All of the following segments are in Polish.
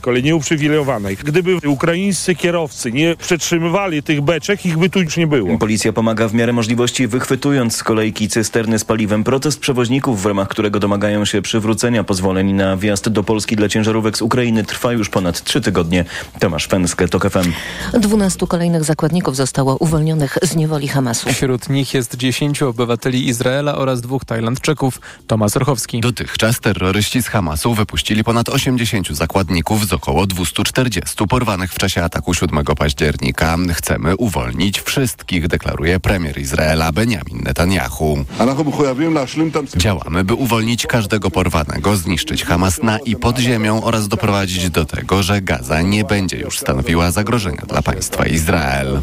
kolei nieuprzywilejowanej. Gdyby ukraińscy kierowcy nie przetrzymywali tych beczek, ich by tu już nie było. Policja pomaga w miarę możliwości, wychwytując z kolejki cysterny z paliwem. Protest przewoźników, w ramach którego domagają się przywrócenia pozwoleń na wjazd do Polski dla ciężarówek z Ukrainy, trwa już ponad trzy tygodnie. Tomasz Fęskę, TOK FM. 12 kolejnych zakładników zostało uwolnionych z niewoli Hamasu. Wśród nich jest 10 obywateli Izraela oraz dwóch Tajlandczyków. Tomasz Rochowski. Dotychczas terroryści z Hamasu wypuścili ponad 80 zakładników z około 240 porwanych w czasie ataku 7 października. Chcemy uwolnić wszystkich, deklaruje premier Izraela Benjamin Netanyahu. Działamy, by uwolnić każdego porwanego, zniszczyć Hamas na i pod ziemią oraz doprowadzić do tego, że Gaza nie będzie już stanowiła zagrożenia dla państwa Izrael.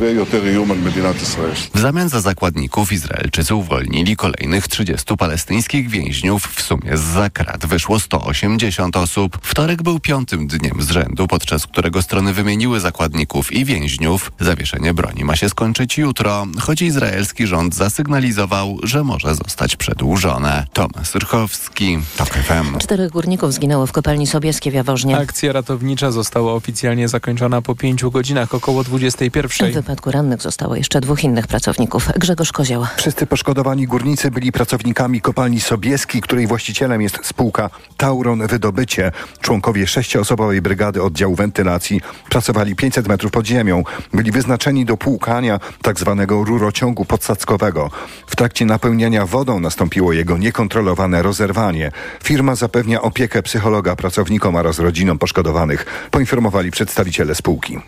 W zamian za zakładników Izraelczycy uwolnili kolejnych 30 palestyńskich więźniów. W sumie z zakrat wyszło 180 osób. Wtorek był piątym dniem z rzędu, podczas którego strony wymieniły zakładników i więźniów. Zawieszenie broni ma się skończyć jutro, choć izraelski rząd zasygnalizował, że może zostać przedłużone. Tomasz Rchowski, TOK FM. Czterech górników zginęło w kopalni Sobieskiej w Jaworznie. Akcja ratownicza została oficjalnie zakończona po pięciu godzinach, około 21. W wypadku rannych zostało jeszcze dwóch innych pracowników. Grzegorz Kozioł. Wszyscy poszkodowani górnicy byli pracownikami kopalni Sobieskiej, której właścicielem jest spółka Tauron Wydobycie. Członkowie sześcioosobowej brygady oddziału wentylacji pracowali 500 metrów pod ziemią. Byli wyznaczeni do płukania tak zwanego rurociągu podsadzkowego. W trakcie napełniania wodą nastąpiło jego niekontrolowane rozerwanie. Firma zapewnia opiekę psychologa pracownikom oraz rodzinom poszkodowanych, poinformowali przedstawiciele spółki.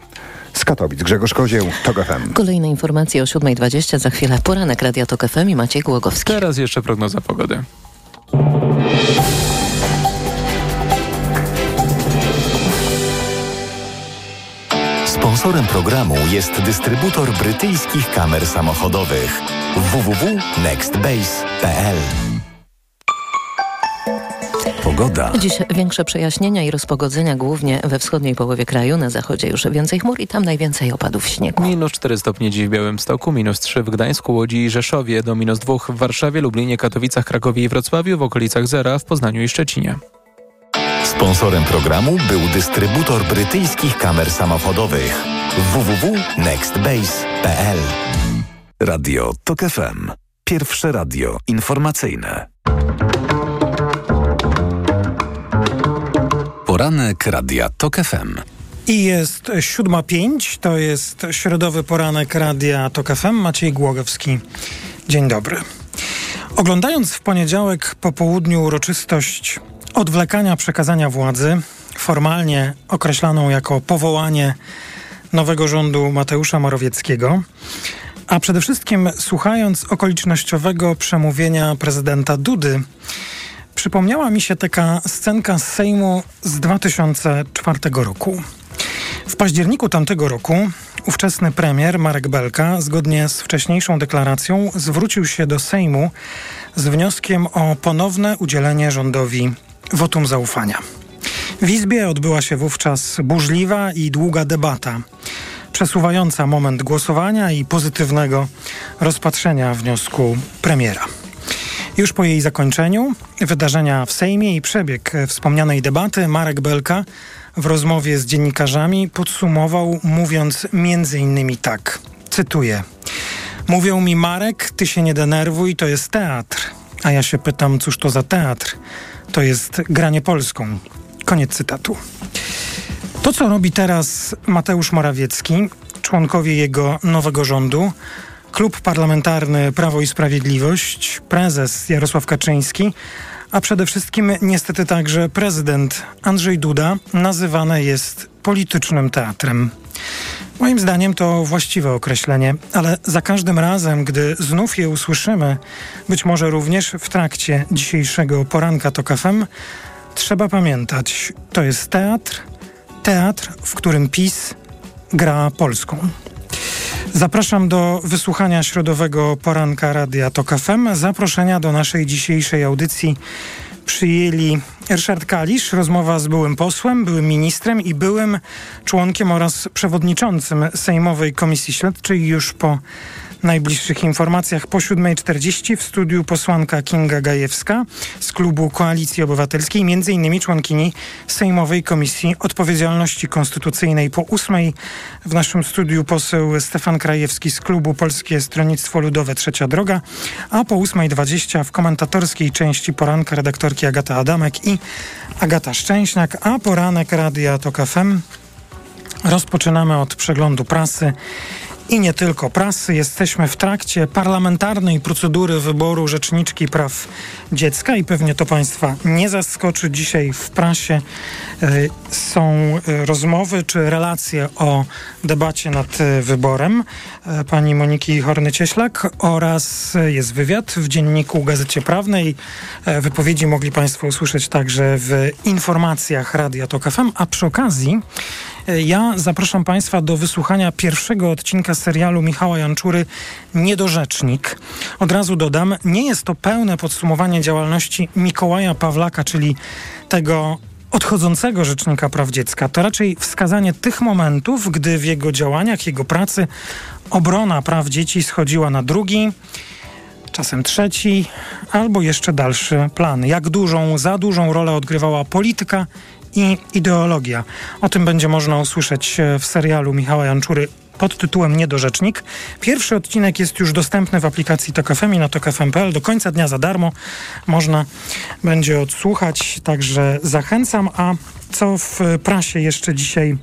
Z Katowic Grzegorz Kozieł, TOG FM. Kolejne informacje o 7.20. Za chwilę poranek Radia TOK FM i Maciej Głogowski. Teraz jeszcze prognoza pogody. Sponsorem programu jest dystrybutor brytyjskich kamer samochodowych www.nextbase.pl Pogoda. Dziś większe przejaśnienia i rozpogodzenia głównie we wschodniej połowie kraju. Na zachodzie już więcej chmur i tam najwięcej opadów śniegu. Minus 4 stopnie dziś w Białymstoku, minus 3 w Gdańsku, Łodzi i Rzeszowie, do minus 2 w Warszawie, Lublinie, Katowicach, Krakowie i Wrocławiu, w okolicach zera w Poznaniu i Szczecinie. Sponsorem programu był dystrybutor brytyjskich kamer samochodowych www.nextbase.pl Radio TOK FM. Pierwsze radio informacyjne. Poranek Radia TOK FM. I jest 7.05, to jest środowy poranek Radia TOK FM. Maciej Głogowski. Dzień dobry. Oglądając w poniedziałek po południu uroczystość odwlekania przekazania władzy, formalnie określaną jako powołanie nowego rządu Mateusza Morawieckiego, a przede wszystkim słuchając okolicznościowego przemówienia prezydenta Dudy, przypomniała mi się taka scenka z Sejmu z 2004 roku. W październiku tamtego roku ówczesny premier Marek Belka, zgodnie z wcześniejszą deklaracją, zwrócił się do Sejmu z wnioskiem o ponowne udzielenie rządowi wotum zaufania. W Izbie odbyła się wówczas burzliwa i długa debata, przesuwająca moment głosowania i pozytywnego rozpatrzenia wniosku premiera. Już po jej zakończeniu wydarzenia w Sejmie i przebieg wspomnianej debaty Marek Belka w rozmowie z dziennikarzami podsumował, mówiąc między innymi tak, cytuję. Mówią mi Marek, ty się nie denerwuj, to jest teatr. A ja się pytam, cóż to za teatr? To jest granie polską. Koniec cytatu. To, co robi teraz Mateusz Morawiecki, członkowie jego nowego rządu, klub parlamentarny Prawo i Sprawiedliwość, prezes Jarosław Kaczyński, a przede wszystkim niestety także prezydent Andrzej Duda, nazywane jest politycznym teatrem. Moim zdaniem to właściwe określenie, ale za każdym razem, gdy znów je usłyszymy, być może również w trakcie dzisiejszego poranka to FM, trzeba pamiętać, to jest teatr, teatr, w którym PiS gra Polską. Zapraszam do wysłuchania środowego poranka Radia TOK FM. Zaproszenia do naszej dzisiejszej audycji przyjęli Ryszard Kalisz, rozmowa z byłym posłem, byłym ministrem i byłym członkiem oraz przewodniczącym Sejmowej Komisji Śledczej już po najbliższych informacjach po 7.40 w studiu posłanka Kinga Gajewska z klubu Koalicji Obywatelskiej, między innymi członkini Sejmowej Komisji Odpowiedzialności Konstytucyjnej. Po 8.00 w naszym studiu poseł Stefan Krajewski z klubu Polskie Stronnictwo Ludowe Trzecia Droga, a po 8.20 w komentatorskiej części poranka redaktorki Agata Adamek i Agata Szczęśniak, a poranek Radia TOK FM rozpoczynamy od przeglądu prasy i nie tylko prasy. Jesteśmy w trakcie parlamentarnej procedury wyboru Rzeczniczki Praw Dziecka i pewnie to Państwa nie zaskoczy. Dzisiaj w prasie y, są y, rozmowy czy relacje o debacie nad y, wyborem pani Moniki Horny-Cieślak oraz jest wywiad w dzienniku Gazecie Prawnej. Wypowiedzi mogli Państwo usłyszeć także w informacjach Radia TOK FM, a przy okazji ja zapraszam Państwa do wysłuchania pierwszego odcinka serialu Michała Janczury Niedorzecznik. Od razu dodam, nie jest to pełne podsumowanie działalności Mikołaja Pawlaka, czyli tego odchodzącego Rzecznika Praw Dziecka. To raczej wskazanie tych momentów, gdy w jego działaniach, jego pracy obrona praw dzieci schodziła na drugi, czasem trzeci, albo jeszcze dalszy plan. Jak dużą, za dużą rolę odgrywała polityka i ideologia. O tym będzie można usłyszeć w serialu Michała Janczury pod tytułem Niedorzecznik. Pierwszy odcinek jest już dostępny w aplikacji TokFM i na tokfm.pl. Do końca dnia za darmo można będzie odsłuchać, także zachęcam. A co w prasie jeszcze dzisiaj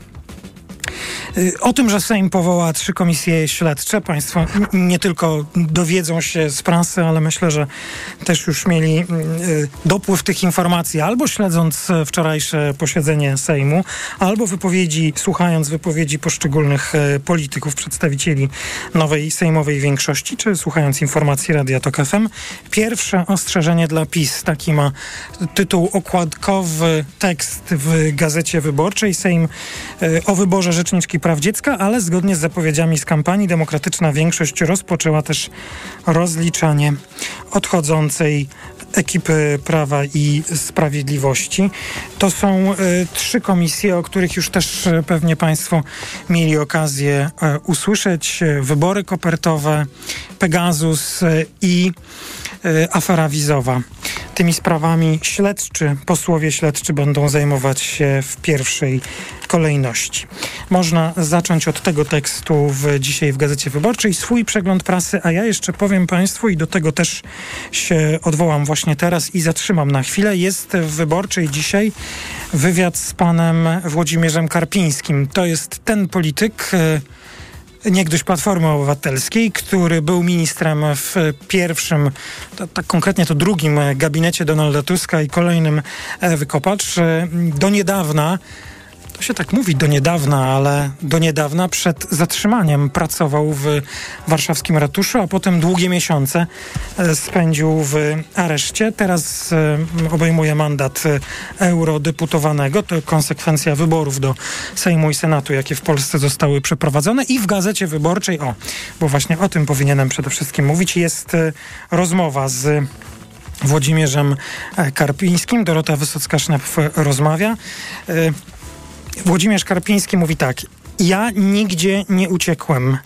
o tym, że Sejm powoła trzy komisje śledcze, Państwo nie tylko dowiedzą się z prasy, ale myślę, że też już mieli y, dopływ tych informacji, albo śledząc wczorajsze posiedzenie Sejmu, albo wypowiedzi, słuchając wypowiedzi poszczególnych y, polityków, przedstawicieli nowej sejmowej większości, czy słuchając informacji Radia Tok FM. Pierwsze ostrzeżenie dla PiS, taki ma tytuł okładkowy tekst w Gazecie Wyborczej. Sejm o wyborze Rzeczniczki Praw Dziecka, ale zgodnie z zapowiedziami z kampanii demokratyczna większość rozpoczęła też rozliczanie odchodzącej ekipy Prawa i Sprawiedliwości. To są y, trzy komisje, o których już też y, pewnie Państwo mieli okazję y, usłyszeć. Wybory kopertowe, Pegasus i afera wizowa. Tymi sprawami śledczy, posłowie śledczy będą zajmować się w pierwszej kolejności. Można zacząć od tego tekstu w, dzisiaj w Gazecie Wyborczej, swój przegląd prasy, a ja jeszcze powiem Państwu i do tego też się odwołam właśnie teraz i zatrzymam na chwilę. Jest w Wyborczej dzisiaj wywiad z panem Włodzimierzem Karpińskim. To jest ten polityk, e, niegdyś Platformy Obywatelskiej, który był ministrem w pierwszym, tak konkretnie to drugim gabinecie Donalda Tuska i kolejnym e, wykopacz. E, do niedawna to się tak mówi do niedawna, ale do niedawna przed zatrzymaniem pracował w warszawskim ratuszu, a potem długie miesiące e, spędził w areszcie. Teraz e, obejmuje mandat e, eurodeputowanego. To konsekwencja wyborów do Sejmu i Senatu, jakie w Polsce zostały przeprowadzone. I w Gazecie Wyborczej, o, bo właśnie o tym powinienem przede wszystkim mówić, jest rozmowa z Włodzimierzem Karpińskim. Dorota Wysocka-Sznep rozmawia. Włodzimierz Karpiński mówi tak. Ja nigdzie nie uciekłem.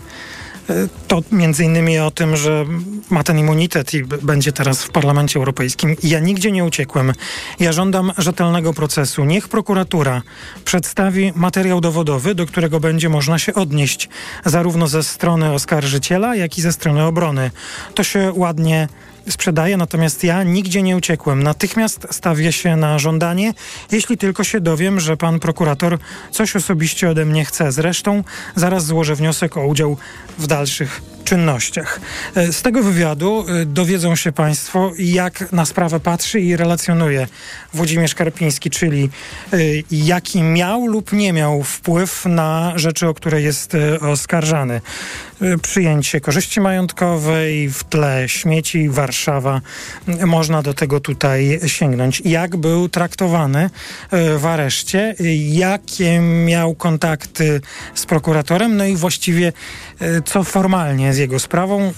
E, to między innymi o tym, że ma ten immunitet i będzie teraz w Parlamencie Europejskim. Ja nigdzie nie uciekłem. Ja żądam rzetelnego procesu. Niech prokuratura przedstawi materiał dowodowy, do którego będzie można się odnieść, zarówno ze strony oskarżyciela, jak i ze strony obrony. To się ładnie sprzedaje, natomiast ja nigdzie nie uciekłem. Natychmiast stawię się na żądanie, jeśli tylko się dowiem, że pan prokurator coś osobiście ode mnie chce. Zresztą zaraz złożę wniosek o udział w dalszych czynnościach. E, z tego wywiadu e, dowiedzą się Państwo, jak na sprawę patrzy i relacjonuje Włodzimierz Karpiński, czyli e, jaki miał lub nie miał wpływ na rzeczy, o które jest oskarżany. Przyjęcie korzyści majątkowej, w tle śmieci, Warszawa. Można do tego tutaj sięgnąć. Jak był traktowany w areszcie, jakie miał kontakty z prokuratorem, no i właściwie co formalnie z jego sprawą.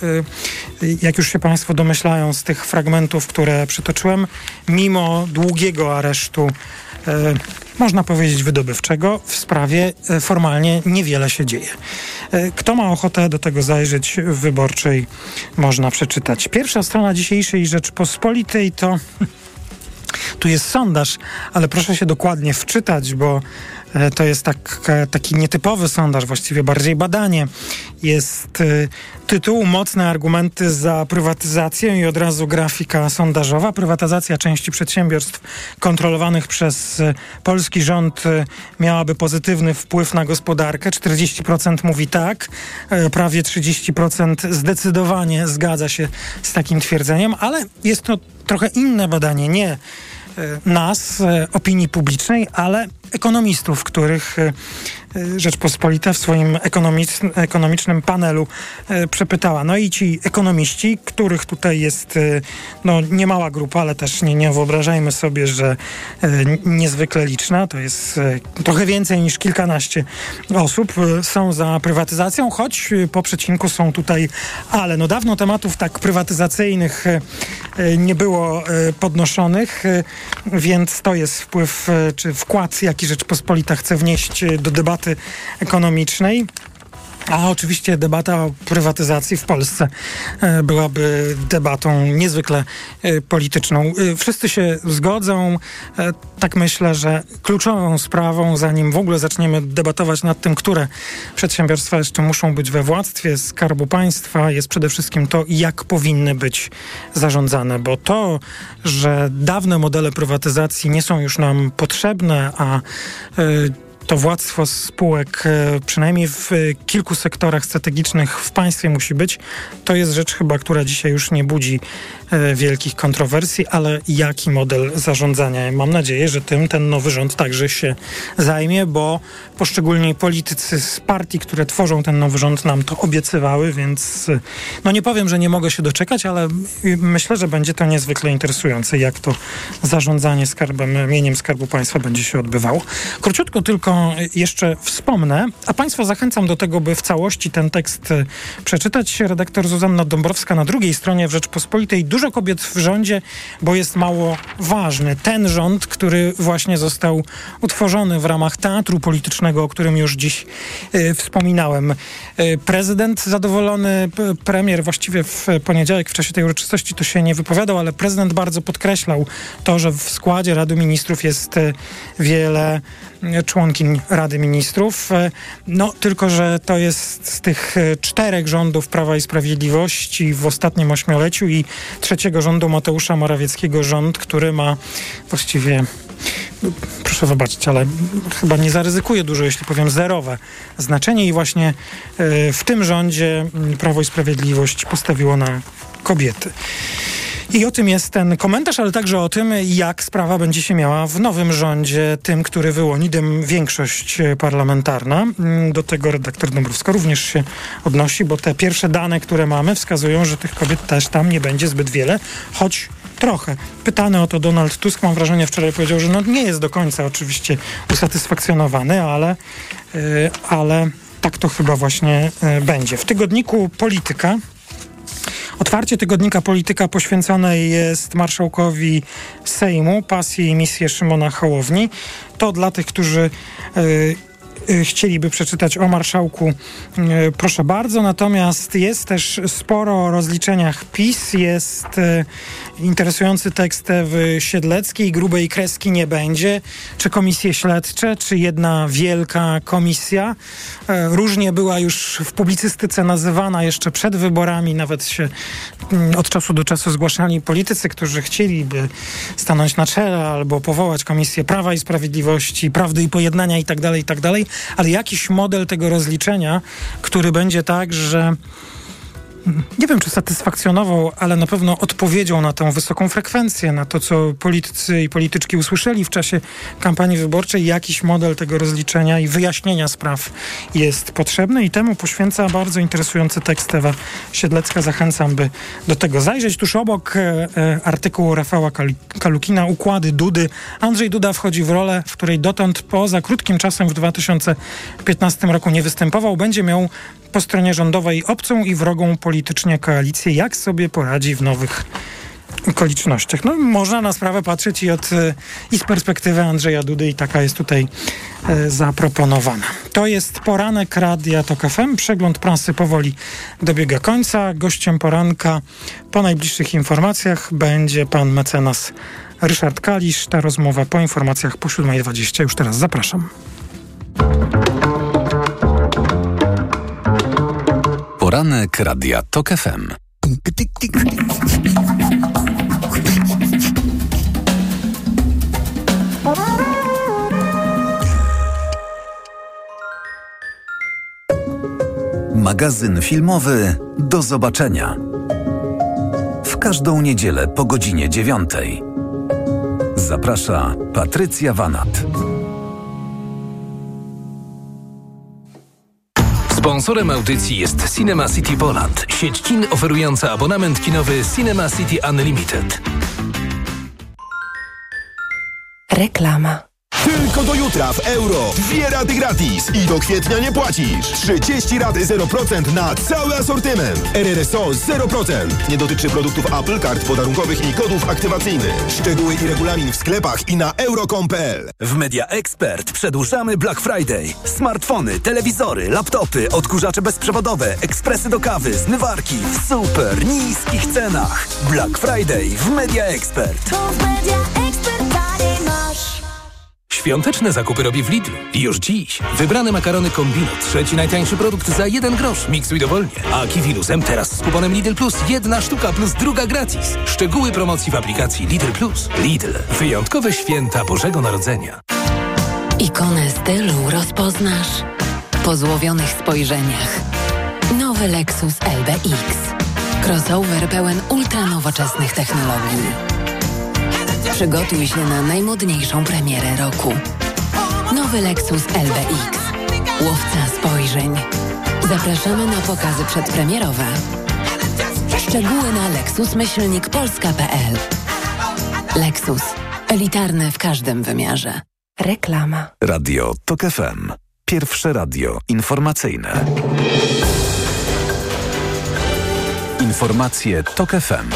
Y, jak już się Państwo domyślają z tych fragmentów, które przytoczyłem, mimo długiego aresztu można powiedzieć, wydobywczego. W sprawie formalnie niewiele się dzieje. Kto ma ochotę do tego zajrzeć w wyborczej, można przeczytać. Pierwsza strona dzisiejszej Rzeczpospolitej to. Tu jest sondaż, ale proszę się dokładnie wczytać, bo to jest tak, e, taki nietypowy sondaż, właściwie bardziej badanie. Jest e, tytuł Mocne argumenty za prywatyzację i od razu grafika sondażowa. Prywatyzacja części przedsiębiorstw kontrolowanych przez polski rząd miałaby pozytywny wpływ na gospodarkę. 40% mówi tak, prawie 30% zdecydowanie zgadza się z takim twierdzeniem, ale jest to trochę inne badanie, nie nas, opinii publicznej, ale ekonomistów, których e, e, Rzeczpospolita w swoim ekonomicznym panelu e, przepytała. No i ci ekonomiści, których tutaj jest no, niemała grupa, ale też nie, nie wyobrażajmy sobie, że niezwykle liczna, to jest trochę więcej niż kilkanaście osób, są za prywatyzacją, choć po przecinku są tutaj ale. No dawno tematów tak prywatyzacyjnych nie było podnoszonych, więc to jest wpływ czy wkład, jaki Rzeczpospolita chce wnieść do debaty ekonomicznej. A oczywiście debata o prywatyzacji w Polsce e, byłaby debatą niezwykle e, polityczną. E, wszyscy się zgodzą. Tak myślę, że kluczową sprawą, zanim w ogóle zaczniemy debatować nad tym, które przedsiębiorstwa jeszcze muszą być we władztwie Skarbu Państwa, jest przede wszystkim to, jak powinny być zarządzane. Bo to, że dawne modele prywatyzacji nie są już nam potrzebne, a to władztwo spółek, e, przynajmniej w kilku sektorach strategicznych w państwie musi być. To jest rzecz chyba, która dzisiaj już nie budzi e, wielkich kontrowersji, ale jaki model zarządzania? Mam nadzieję, że tym ten nowy rząd także się zajmie, bo poszczególni politycy z partii, które tworzą ten nowy rząd nam to obiecywały, więc e, no nie powiem, że nie mogę się doczekać, ale myślę, że będzie to niezwykle interesujące, jak to zarządzanie skarbem, mieniem Skarbu Państwa będzie się odbywało. Króciutko tylko jeszcze wspomnę, a Państwa zachęcam do tego, by w całości ten tekst e, przeczytać. Redaktor Zuzanna Dąbrowska na drugiej stronie w Rzeczpospolitej. Dużo kobiet w rządzie, bo jest mało ważny. Ten rząd, który właśnie został utworzony w ramach teatru politycznego, o którym już dziś y, wspominałem. Y, prezydent zadowolony, premier właściwie w poniedziałek w czasie tej uroczystości to się nie wypowiadał, ale prezydent bardzo podkreślał to, że w składzie Rady Ministrów jest wiele członkiń Rady Ministrów. E, no, tylko, że to jest z tych e, czterech rządów Prawa i Sprawiedliwości w ostatnim ośmioleciu i trzeciego rządu Mateusza Morawieckiego rząd, który ma właściwie no, proszę wybaczyć, ale chyba nie zaryzykuję dużo, jeśli powiem zerowe znaczenie i właśnie e, w tym rządzie Prawo i Sprawiedliwość postawiło na kobiety. I o tym jest ten komentarz, ale także o tym, jak sprawa będzie się miała w nowym rządzie, tym, który wyłoni tym większość parlamentarna. Mm, do tego redaktor Dąbrowska również się odnosi, bo te pierwsze dane, które mamy, wskazują, że tych kobiet też tam nie będzie zbyt wiele, choć trochę. Pytany o to Donald Tusk, mam wrażenie, wczoraj powiedział, że no nie jest do końca oczywiście usatysfakcjonowany, ale, yy, ale tak to chyba właśnie yy, będzie. W tygodniku Polityka Otwarcie tygodnika Polityka poświęcone jest marszałkowi Sejmu, pasji i misji Szymona Hołowni. To dla tych, którzy y, y, chcieliby przeczytać o marszałku, y, proszę bardzo. Natomiast jest też sporo o rozliczeniach PiS, jest interesujący tekst w Siedleckiej, grubej kreski nie będzie. Czy komisje śledcze, czy jedna wielka komisja. E, różnie była już w publicystyce nazywana jeszcze przed wyborami, nawet się mm, od czasu do czasu zgłaszali politycy, którzy chcieliby stanąć na czele albo powołać Komisję Prawa i Sprawiedliwości, Prawdy i Pojednania itd., tak itd., tak ale jakiś model tego rozliczenia, który będzie tak, że nie wiem, czy satysfakcjonował, ale na pewno odpowiedzią na tę wysoką frekwencję, na to, co politycy i polityczki usłyszeli w czasie kampanii wyborczej. Jakiś model tego rozliczenia i wyjaśnienia spraw jest potrzebny i temu poświęca bardzo interesujący tekst Ewa Siedlecka. Zachęcam, by do tego zajrzeć. Tuż obok e, e, artykułu Rafała Kalukina Układy Dudy. Andrzej Duda wchodzi w rolę, w której dotąd poza krótkim czasem w 2015 roku nie występował. Będzie miał po stronie rządowej obcą i wrogą politycznie koalicję. Jak sobie poradzi w nowych okolicznościach. No, można na sprawę patrzeć i, od, i z perspektywy Andrzeja Dudy i taka jest tutaj e, zaproponowana. To jest poranek Radia TOK FM. Przegląd prasy powoli dobiega końca. Gościem poranka po najbliższych informacjach będzie pan mecenas Ryszard Kalisz. Ta rozmowa po informacjach po 7.20. Już teraz zapraszam. Poranek Radia TOK FM. Magazyn filmowy Do zobaczenia. W każdą niedzielę po godzinie dziewiątej. Zaprasza Patrycja Wanat. Sponsorem audycji jest Cinema City Poland, sieć kin oferująca abonament kinowy Cinema City Unlimited. Reklama. Tylko do jutra w euro. Dwie raty gratis i do kwietnia nie płacisz. 30 raty 0% na cały asortyment. RRSO 0%. Nie dotyczy produktów Apple, kart podarunkowych i kodów aktywacyjnych. Szczegóły i regulamin w sklepach i na euro.com.pl. W Media Expert przedłużamy Black Friday. Smartfony, telewizory, laptopy, odkurzacze bezprzewodowe, ekspresy do kawy, zmywarki w super niskich cenach. Black Friday w Media Expert. Świąteczne zakupy robi w Lidlu. Już dziś. Wybrane makarony Kombinut. Trzeci najtańszy produkt za jeden grosz. Miksuj dowolnie. A kiwi luzem teraz z kuponem Lidl Plus. Jedna sztuka plus druga gratis. Szczegóły promocji w aplikacji Lidl Plus. Lidl. Wyjątkowe święta Bożego Narodzenia. Ikonę stylu rozpoznasz po złowionych spojrzeniach. Nowy Lexus LBX. Crossover pełen ultranowoczesnych technologii. Przygotuj się na najmodniejszą premierę roku. Nowy Lexus LBX. Łowca spojrzeń. Zapraszamy na pokazy przedpremierowe. Szczegóły na lexusmyślnikpolska.pl Lexus. Elitarny w każdym wymiarze. Reklama. Radio TOK FM. Pierwsze radio informacyjne. Informacje TOK FM.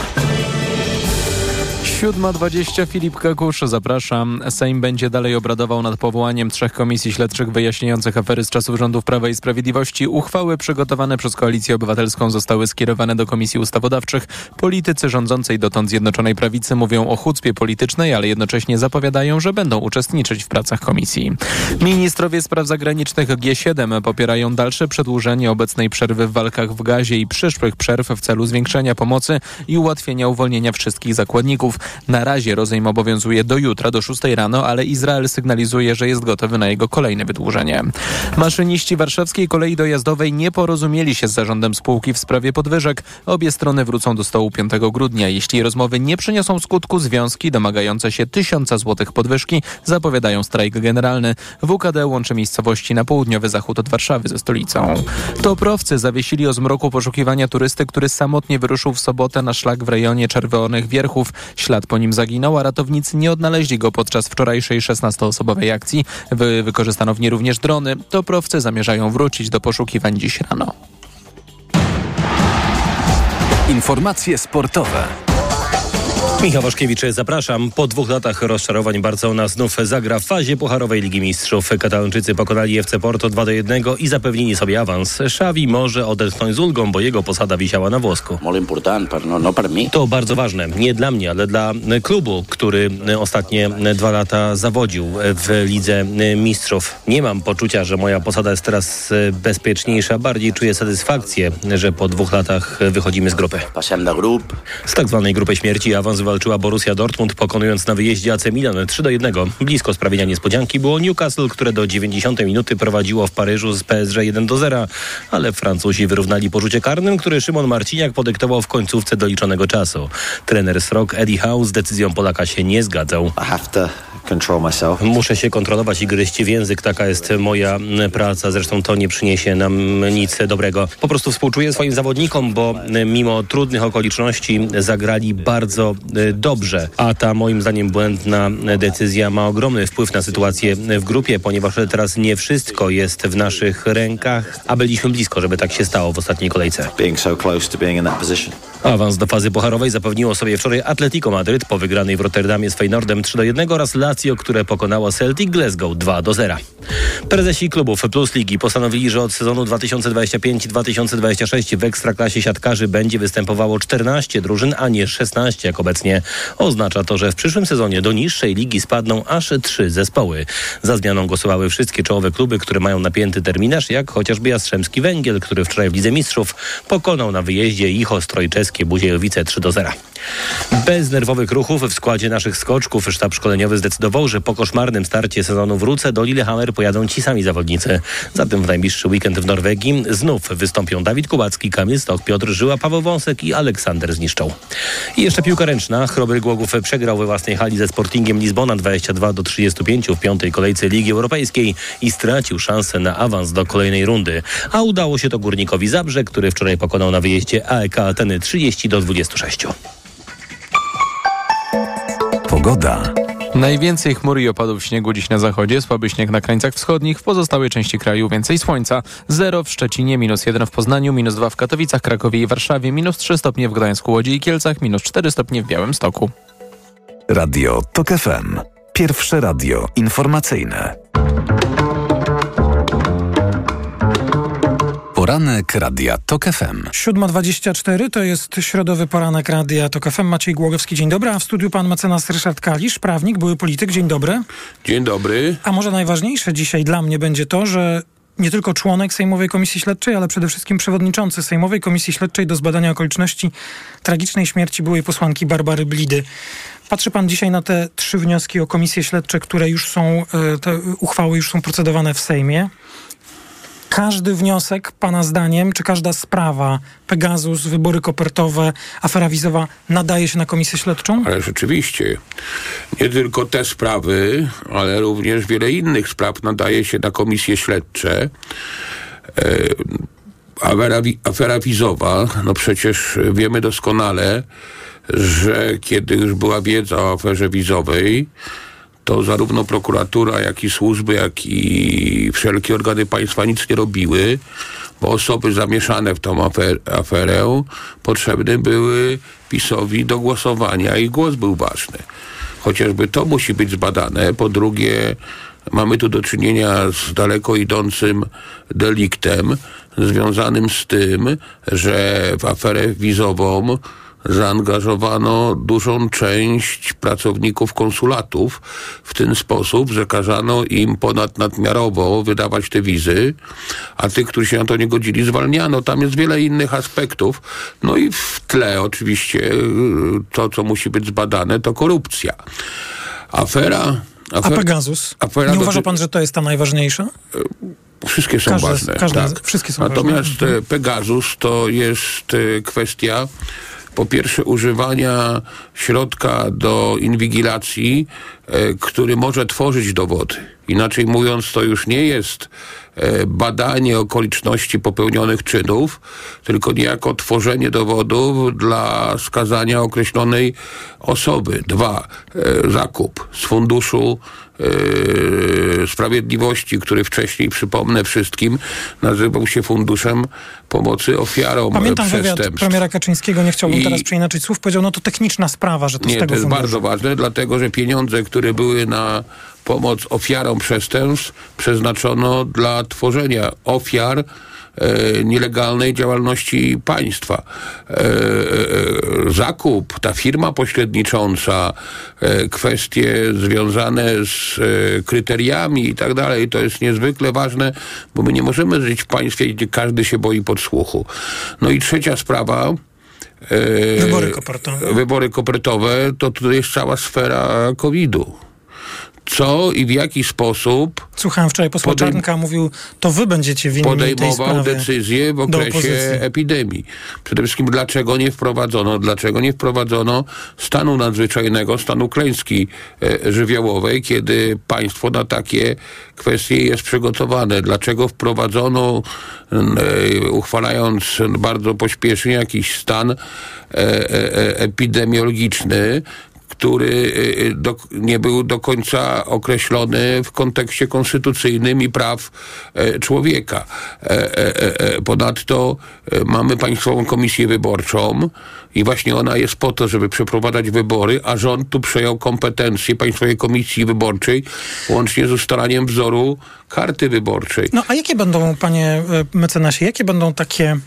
7.20 Filip Kakusz, zapraszam. Sejm będzie dalej obradował nad powołaniem trzech komisji śledczych wyjaśniających afery z czasów rządów Prawa i Sprawiedliwości. Uchwały przygotowane przez Koalicję Obywatelską zostały skierowane do Komisji Ustawodawczych. Politycy rządzącej dotąd Zjednoczonej Prawicy mówią o chucpie politycznej, ale jednocześnie zapowiadają, że będą uczestniczyć w pracach komisji. Ministrowie spraw zagranicznych G7 popierają dalsze przedłużenie obecnej przerwy w walkach w gazie i przyszłych przerw w celu zwiększenia pomocy i ułatwienia uwolnienia wszystkich zakładników. Na razie rozejm obowiązuje do jutra, do 6 rano, ale Izrael sygnalizuje, że jest gotowy na jego kolejne wydłużenie. Maszyniści warszawskiej kolei dojazdowej nie porozumieli się z zarządem spółki w sprawie podwyżek. Obie strony wrócą do stołu 5 grudnia. Jeśli rozmowy nie przyniosą skutku, związki domagające się tysiąca złotych podwyżki zapowiadają strajk generalny. WKD łączy miejscowości na południowy zachód od Warszawy ze stolicą. Toprowcy zawiesili o zmroku poszukiwania turysty, który samotnie wyruszył w sobotę na szlak w rejonie Czerwonych Wierchów. Ślad po nim zaginął, a ratownicy nie odnaleźli go podczas wczorajszej 16-osobowej akcji. Wy wykorzystano w niej również drony. Toprowcy zamierzają wrócić do poszukiwań dziś rano. Informacje sportowe. Michał Waszkiewicz, zapraszam. Po dwóch latach rozczarowań Barcelona znów zagra w fazie Pucharowej Ligi Mistrzów. Katalończycy pokonali FC Porto 2 do 1 i zapewnili sobie awans. Xavi może odetchnąć z ulgą, bo jego posada wisiała na włosku. To bardzo ważne. Nie dla mnie, ale dla klubu, który ostatnie dwa lata zawodził w Lidze Mistrzów. Nie mam poczucia, że moja posada jest teraz bezpieczniejsza. Bardziej czuję satysfakcję, że po dwóch latach wychodzimy z grupy. Z tak zwanej grupy śmierci awans walczyła Borussia Dortmund, pokonując na wyjeździe AC Milan 3 do 1. Blisko sprawienia niespodzianki było Newcastle, które do 90 minuty prowadziło w Paryżu z PSG 1 do 0, ale Francuzi wyrównali po rzucie karnym, który Szymon Marciniak podyktował w końcówce doliczonego czasu. Trener Srok Eddie Howe z decyzją Polaka się nie zgadzał. Muszę się kontrolować i gryźć w język. Taka jest moja praca. Zresztą to nie przyniesie nam nic dobrego. Po prostu współczuję swoim zawodnikom, bo mimo trudnych okoliczności zagrali bardzo dobrze. A ta moim zdaniem błędna decyzja ma ogromny wpływ na sytuację w grupie, ponieważ teraz nie wszystko jest w naszych rękach, a byliśmy blisko, żeby tak się stało w ostatniej kolejce. Awans do fazy pucharowej zapewniło sobie wczoraj Atletico Madryt po wygranej w Rotterdamie z Feynordem 3 do 1 oraz Lazio, które pokonało Celtic Glasgow 2 do 0. Prezesi klubów Plus Ligi postanowili, że od sezonu 2025-2026 w Ekstraklasie siatkarzy będzie występowało 14 drużyn, a nie 16 jak obecnie. Oznacza to, że w przyszłym sezonie do niższej ligi spadną aż trzy zespoły. Za zmianą głosowały wszystkie czołowe kluby, które mają napięty terminarz, jak chociażby Jastrzębski Węgiel, który wczoraj w Lidze Mistrzów pokonał na wyjeździe ich Ostrojczeskie Buziejowice 3 do 0. Bez nerwowych ruchów w składzie naszych skoczków sztab szkoleniowy zdecydował, że po koszmarnym starcie sezonu wrócę do Lillehammer pojadą ci sami zawodnicy. Zatem w najbliższy weekend w Norwegii znów wystąpią Dawid Kubacki, Kamil Stok, Piotr Żyła, Paweł Wąsek i Aleksander Zniszczą. I jeszcze piłka ręczna. Chrobry Głogów przegrał we własnej hali ze Sportingiem Lizbona 22 do 35 w piątej kolejce Ligi Europejskiej i stracił szansę na awans do kolejnej rundy. A udało się to Górnikowi Zabrze, który wczoraj pokonał na wyjeździe AEK Ateny 30 do 26. Pogoda. Najwięcej chmur i opadów śniegu dziś na zachodzie, słaby śnieg na krańcach wschodnich, w pozostałej części kraju więcej słońca. 0 w Szczecinie, minus 1 w Poznaniu, minus 2 w Katowicach, Krakowie i Warszawie, minus 3 stopnie w Gdańsku, Łodzi i Kielcach, minus 4 stopnie w Białymstoku. Radio TOK FM. Pierwsze radio informacyjne. Poranek Radia TOK FM. 7.24 to jest środowy poranek Radia TOK FM. Maciej Głogowski, dzień dobry. A w studiu pan mecenas Ryszard Kalisz, prawnik, były polityk. Dzień dobry. Dzień dobry. A może najważniejsze dzisiaj dla mnie będzie to, że nie tylko członek Sejmowej Komisji Śledczej, ale przede wszystkim przewodniczący Sejmowej Komisji Śledczej do zbadania okoliczności tragicznej śmierci byłej posłanki Barbary Blidy. Patrzy pan dzisiaj na te trzy wnioski o komisje śledcze, które już są, e, te uchwały już są procedowane w Sejmie. Każdy wniosek, pana zdaniem, czy każda sprawa, Pegasus, wybory kopertowe, afera wizowa, nadaje się na komisję śledczą? Ale rzeczywiście, nie tylko te sprawy, ale również wiele innych spraw nadaje się na komisje śledcze. E, afera, afera wizowa, no przecież wiemy doskonale, że kiedy już była wiedza o aferze wizowej, to zarówno prokuratura, jak i służby, jak i wszelkie organy państwa nic nie robiły, bo osoby zamieszane w tą afer aferę potrzebne były PiSowi do głosowania i głos był ważny. Chociażby to musi być zbadane. Po drugie, mamy tu do czynienia z daleko idącym deliktem związanym z tym, że w aferę wizową zaangażowano dużą część pracowników konsulatów w ten sposób, że kazano im ponadnadmiarowo wydawać te wizy, a tych, którzy się na to nie godzili, zwalniano. Tam jest wiele innych aspektów. No i w tle oczywiście y, to, co musi być zbadane, to korupcja. Afera... A Pegasus? afera nie uważa pan, że to jest ta najważniejsza? Wszystkie są Każde- ważne. każde- tak. wszystkie są Natomiast ważne. e, Pegasus to jest e, kwestia po pierwsze używania środka do inwigilacji, e, który może tworzyć dowody. Inaczej mówiąc, to już nie jest e, badanie okoliczności popełnionych czynów, tylko niejako tworzenie dowodów dla skazania określonej osoby. Dwa, e, zakup z funduszu Sprawiedliwości, który wcześniej, przypomnę wszystkim, nazywał się Funduszem Pomocy Ofiarom Pamiętam wywiad Przestępstw. premiera Kaczyńskiego, nie chciałbym I- teraz przeinaczyć słów, powiedział, no to techniczna sprawa, że to z Nie, tego to jest funduszu. bardzo ważne, dlatego że pieniądze, które były na pomoc ofiarom przestępstw, przeznaczono dla tworzenia ofiar e, nielegalnej działalności państwa. E, e, e, zakup, ta firma pośrednicząca, e, kwestie związane z e, kryteriami i tak dalej, to jest niezwykle ważne, bo my nie możemy żyć w państwie, gdzie każdy się boi podsłuchu. No i trzecia sprawa, e, Wybory kopertowe. wybory kopertowe, to tutaj jest cała sfera COVID-u. Co i w jaki sposób Słuchałem wczoraj posła Podejm- Czarnka, mówił, to wy będziecie winni podejmował decyzje w okresie epidemii. Przede wszystkim dlaczego nie wprowadzono, dlaczego nie wprowadzono stanu nadzwyczajnego, stanu klęski e, żywiołowej, kiedy państwo na takie kwestie jest przygotowane. Dlaczego wprowadzono, e, uchwalając bardzo pośpiesznie jakiś stan e, e, e, epidemiologiczny, który y, do, nie był do końca określony w kontekście konstytucyjnym i praw e, człowieka. E, e, ponadto mamy Państwową Komisję Wyborczą i właśnie ona jest po to, żeby przeprowadzać wybory, a rząd tu przejął kompetencje Państwowej Komisji Wyborczej łącznie z ustalaniem wzoru karty wyborczej. No a jakie będą, panie mecenasie, jakie będą takie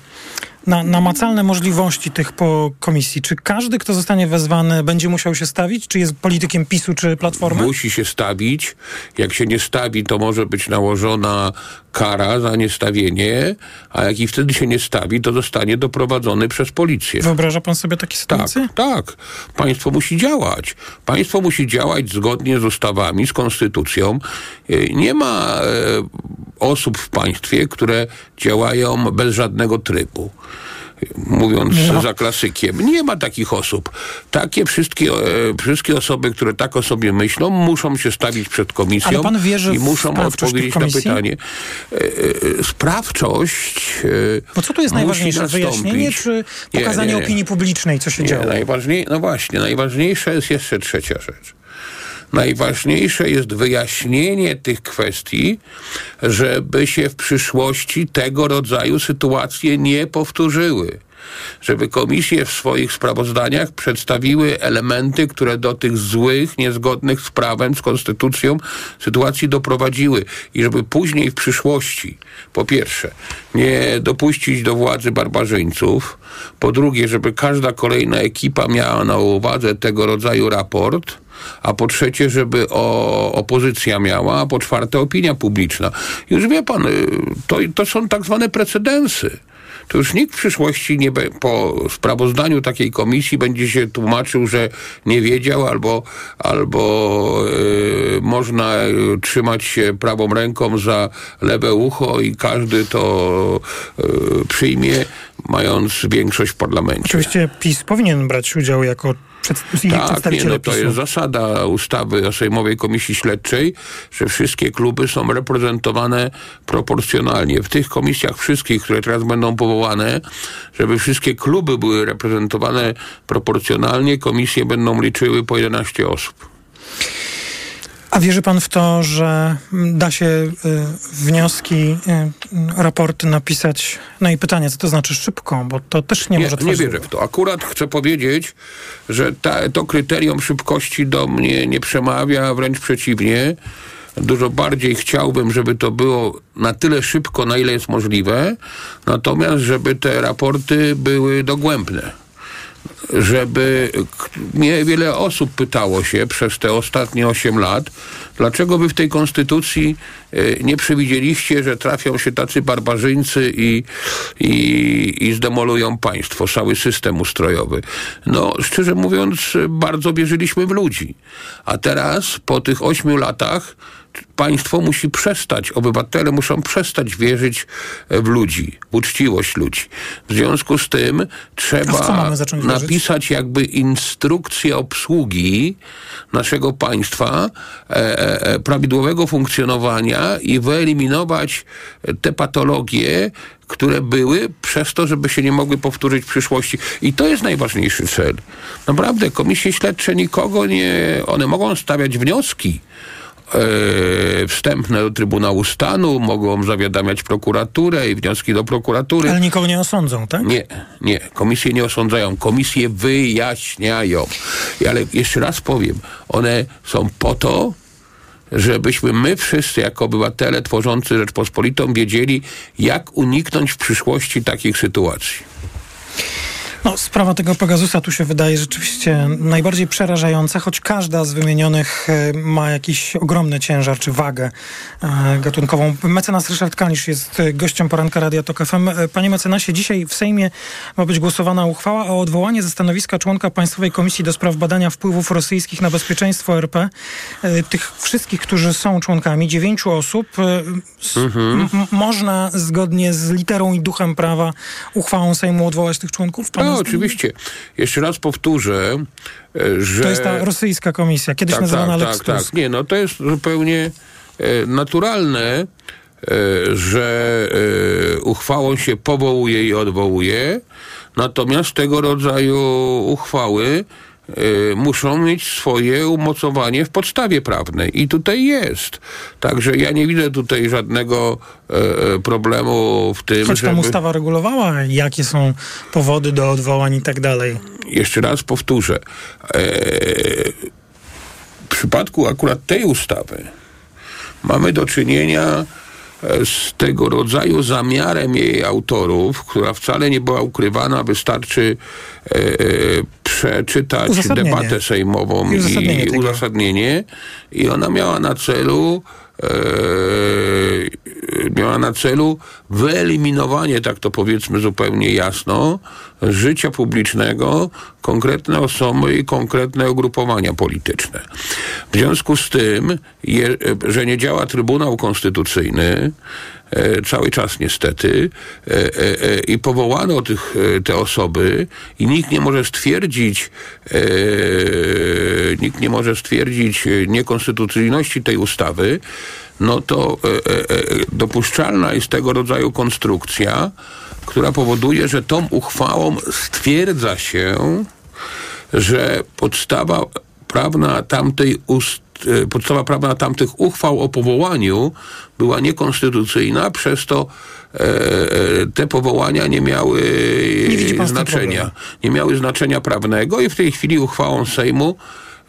na, namacalne możliwości tych po komisji? Czy każdy, kto zostanie wezwany, będzie musiał się stawić? Czy jest politykiem PiSu czy Platformy? Musi się stawić. Jak się nie stawi, to może być nałożona kara za niestawienie, a jak i wtedy się nie stawi, to zostanie doprowadzony przez policję. Wyobraża pan sobie takie sytuacje? Tak, tak. Państwo musi działać. Państwo musi działać zgodnie z ustawami, z konstytucją. E, Nie ma e, osób w państwie, które działają bez żadnego trybu. Mówiąc No. za klasykiem, nie ma takich osób. Takie wszystkie, e, wszystkie osoby, które tak o sobie myślą, muszą się stawić przed komisją Ale pan wierzy i muszą odpowiedzieć na pytanie. E, e, sprawczość. Bo co tu jest najważniejsze? nastąpić. Wyjaśnienie czy Nie, pokazanie nie, nie. opinii publicznej, co się Nie, działo? najważniej, no właśnie, najważniejsza jest jeszcze trzecia rzecz. Najważniejsze jest wyjaśnienie tych kwestii, żeby się w przyszłości tego rodzaju sytuacje nie powtórzyły. Żeby komisje w swoich sprawozdaniach przedstawiły elementy, które do tych złych, niezgodnych z prawem, z konstytucją sytuacji doprowadziły. I żeby później w przyszłości, po pierwsze, nie dopuścić do władzy barbarzyńców, po drugie, żeby każda kolejna ekipa miała na uwadze tego rodzaju raport, a po trzecie, żeby o, opozycja miała, a po czwarte opinia publiczna. Już wie pan, y, to, to są tak zwane precedensy. To już nikt w przyszłości nie be, po sprawozdaniu takiej komisji będzie się tłumaczył, że nie wiedział albo, albo y, można y, trzymać się prawą ręką za lewe ucho i każdy to y, przyjmie, mając większość w parlamencie. Oczywiście PiS powinien brać udział jako przed, Tak, nie, no to jest zasada ustawy o Sejmowej Komisji Śledczej, że wszystkie kluby są reprezentowane proporcjonalnie. W tych komisjach wszystkich, które teraz będą powołane, żeby wszystkie kluby były reprezentowane proporcjonalnie, komisje będą liczyły po 11 osób. A wierzy pan w to, że da się y, wnioski, y, raporty napisać? No i pytanie, co to znaczy szybko, bo to też nie, Nie, może nie trwać wierzę w to. Akurat chcę powiedzieć, że ta, to kryterium szybkości do mnie nie przemawia, wręcz przeciwnie. Dużo bardziej chciałbym, żeby to było na tyle szybko, na ile jest możliwe, natomiast żeby te raporty były dogłębne żeby mnie wiele osób pytało się przez te ostatnie 8 lat, dlaczego wy w tej konstytucji e, nie przewidzieliście, że trafią się tacy barbarzyńcy i, i, i zdemolują państwo, cały system ustrojowy. No, szczerze mówiąc, bardzo wierzyliśmy w ludzi. A teraz, po tych 8 latach, państwo musi przestać, obywatele muszą przestać wierzyć e, w ludzi, w uczciwość ludzi. W związku z tym trzeba wierzyć? napisać jakby instrukcję obsługi naszego państwa, e, e, e, prawidłowego funkcjonowania i wyeliminować e, te patologie, które były przez to, żeby się nie mogły powtórzyć w przyszłości. I to jest najważniejszy cel. Naprawdę, komisje śledcze nikogo nie... One mogą stawiać wnioski, e, wstępne do Trybunału Stanu, mogą zawiadamiać prokuraturę i wnioski do prokuratury. Ale nikogo nie osądzą, tak? Nie, nie. Komisje nie osądzają. Komisje wyjaśniają. Ale jeszcze raz powiem, one są po to, żebyśmy my wszyscy jako obywatele tworzący Rzeczpospolitą wiedzieli, jak uniknąć w przyszłości takich sytuacji. No, sprawa tego Pegasusa tu się wydaje rzeczywiście najbardziej przerażająca, choć każda z wymienionych e, ma jakiś ogromny ciężar czy wagę e, gatunkową. Mecenas Ryszard Kalisz jest e, gościem poranka Radia Tok FM. Panie mecenasie, dzisiaj w Sejmie ma być głosowana uchwała o odwołanie ze stanowiska członka Państwowej Komisji do spraw badania wpływów rosyjskich na bezpieczeństwo RP. Tych wszystkich, którzy są członkami, dziewięciu osób, e, s- m- m- można zgodnie z literą i duchem prawa uchwałą Sejmu odwołać tych członków? Pan No, jest- oczywiście. Jeszcze raz powtórzę, e, że... To jest ta rosyjska komisja, kiedyś tak, nazywana tak, Lex tak, tak. Nie, no to jest zupełnie e, naturalne, e, że uchwałą się powołuje i odwołuje, natomiast tego rodzaju uchwały muszą mieć swoje umocowanie w podstawie prawnej i tutaj jest. Także ja nie widzę tutaj żadnego e, problemu w tym, Choć tam żeby... ustawa regulowała, jakie są powody do odwołań i tak dalej. Jeszcze raz powtórzę. E, w przypadku akurat tej ustawy mamy do czynienia e, z tego rodzaju zamiarem jej autorów, która wcale nie była ukrywana, wystarczy e, przeczytać debatę sejmową I uzasadnienie i uzasadnienie. I ona miała na celu e, miała na celu wyeliminowanie, tak to powiedzmy zupełnie jasno, życia publicznego konkretne osoby i konkretne ugrupowania polityczne. W związku z tym, je, że nie działa Trybunał Konstytucyjny, cały czas niestety, e, e, e, i powołano tych, e, te osoby i nikt nie może stwierdzić, e, nikt nie może stwierdzić e, niekonstytucyjności tej ustawy, no to e, e, e, dopuszczalna jest tego rodzaju konstrukcja, która powoduje, że tą uchwałą stwierdza się, że podstawa prawna tamtej ust, e, podstawa prawna tamtych uchwał o powołaniu była niekonstytucyjna, przez to e, e, te powołania nie miały Nie znaczenia. Nie miały znaczenia prawnego i w tej chwili uchwałą Sejmu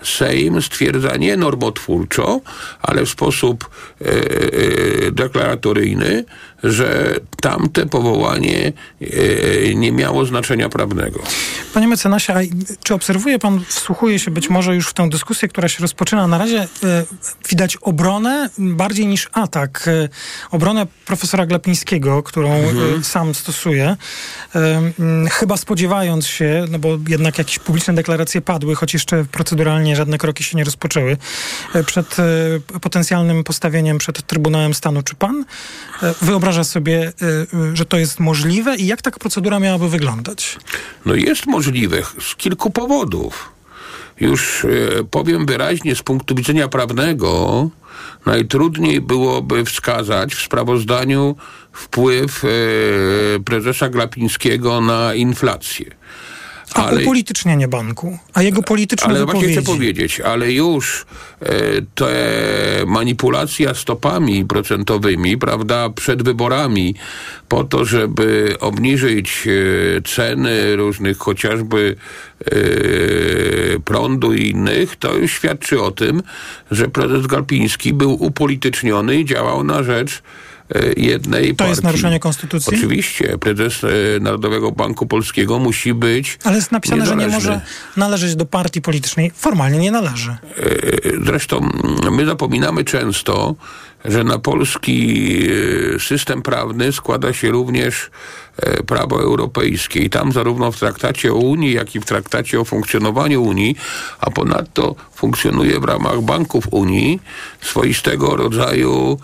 Sejm stwierdza nie normotwórczo, ale w sposób e, e, deklaratoryjny, że tamte powołanie e, nie miało znaczenia prawnego. Panie mecenasie, czy obserwuje pan, wsłuchuje się być może już w tę dyskusję, która się rozpoczyna? Na razie e, widać obronę bardziej niż atak. E, obronę profesora Glapińskiego, którą e, sam stosuje. Chyba spodziewając się, no bo jednak jakieś publiczne deklaracje padły, choć jeszcze proceduralnie żadne kroki się nie rozpoczęły, przed potencjalnym postawieniem przed Trybunałem Stanu. Czy pan e, wyobraża sobie, e, e, że to jest możliwe i jak taka procedura miałaby wyglądać? No jest możliwe z kilku powodów. Już e, powiem wyraźnie, z punktu widzenia prawnego, najtrudniej byłoby wskazać w sprawozdaniu wpływ prezesa Glapińskiego na inflację. A upolitycznienie banku, a jego polityczne ale właśnie wypowiedzi. chcę powiedzieć, ale już e, te manipulacja stopami procentowymi, prawda, przed wyborami, po to, żeby obniżyć e, ceny różnych chociażby e, prądu i innych, to już świadczy o tym, że prezes Galpiński był upolityczniony i działał na rzecz jednej To partii. jest naruszenie konstytucji? Oczywiście. Prezes e, Narodowego Banku Polskiego musi być Ale jest napisane, że nie niezależny. może należeć do partii politycznej. Formalnie nie należy. E, Zresztą mm, my zapominamy często, że na polski e, system prawny składa się również e, prawo europejskie. I tam zarówno w traktacie o Unii, jak i w traktacie o funkcjonowaniu Unii, a ponadto funkcjonuje w ramach banków Unii swoistego rodzaju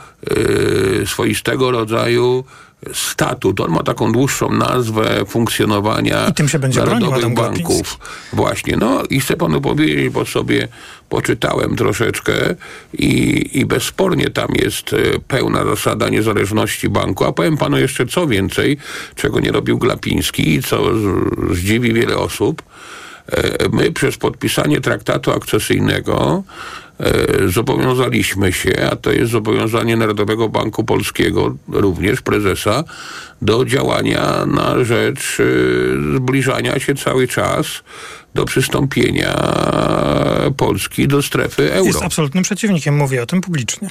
e, swoistego rodzaju statut. On ma taką dłuższą nazwę funkcjonowania I tym się będzie bronił narodowych Adam banków. Właśnie, no i chcę panu powiedzieć, bo sobie poczytałem troszeczkę i, i bezspornie tam jest e, pełna zasada niezależności banku, a powiem panu jeszcze co więcej, czego nie robił Glapiński i co zdziwi wiele osób. E, My przez podpisanie traktatu akcesyjnego zobowiązaliśmy się, a to jest zobowiązanie Narodowego Banku Polskiego, również prezesa, do działania na rzecz e, zbliżania się cały czas do przystąpienia Polski do strefy euro. Jest absolutnym przeciwnikiem, mówię o tym publicznie.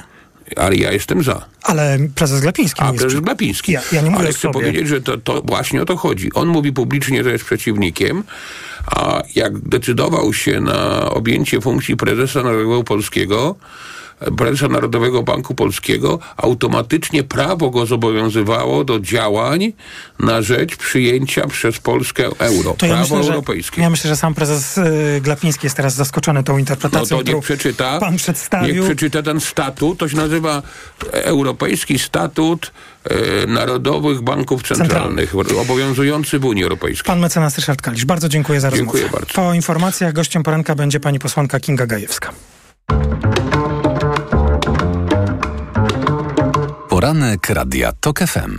Ale ja jestem za. Ale prezes Glapiński A nie jest prezes przy- Glapiński. Ja, ja nie mówię Ale chcę sobie. powiedzieć, że to, to właśnie o to chodzi. On mówi publicznie, że jest przeciwnikiem, a jak decydował się na objęcie funkcji prezesa Narodowego Polskiego, prezesa Narodowego Banku Polskiego, automatycznie prawo go zobowiązywało do działań na rzecz przyjęcia przez Polskę euro. To ja prawo myślę, że, europejskie. ja myślę, że sam prezes y, Glapiński jest teraz zaskoczony tą No interpretacją, to niech przeczyta, pan przedstawił. niech przeczyta ten statut, to się nazywa Europejski Statut e, Narodowych Banków Centralnych, obowiązujący w Unii Europejskiej. Pan mecenas Ryszard Kalisz. Bardzo dziękuję za rozmowę. Dziękuję bardzo. Po informacjach gościem poranka będzie pani posłanka Kinga Gajewska. Poranek Radia TOK FM.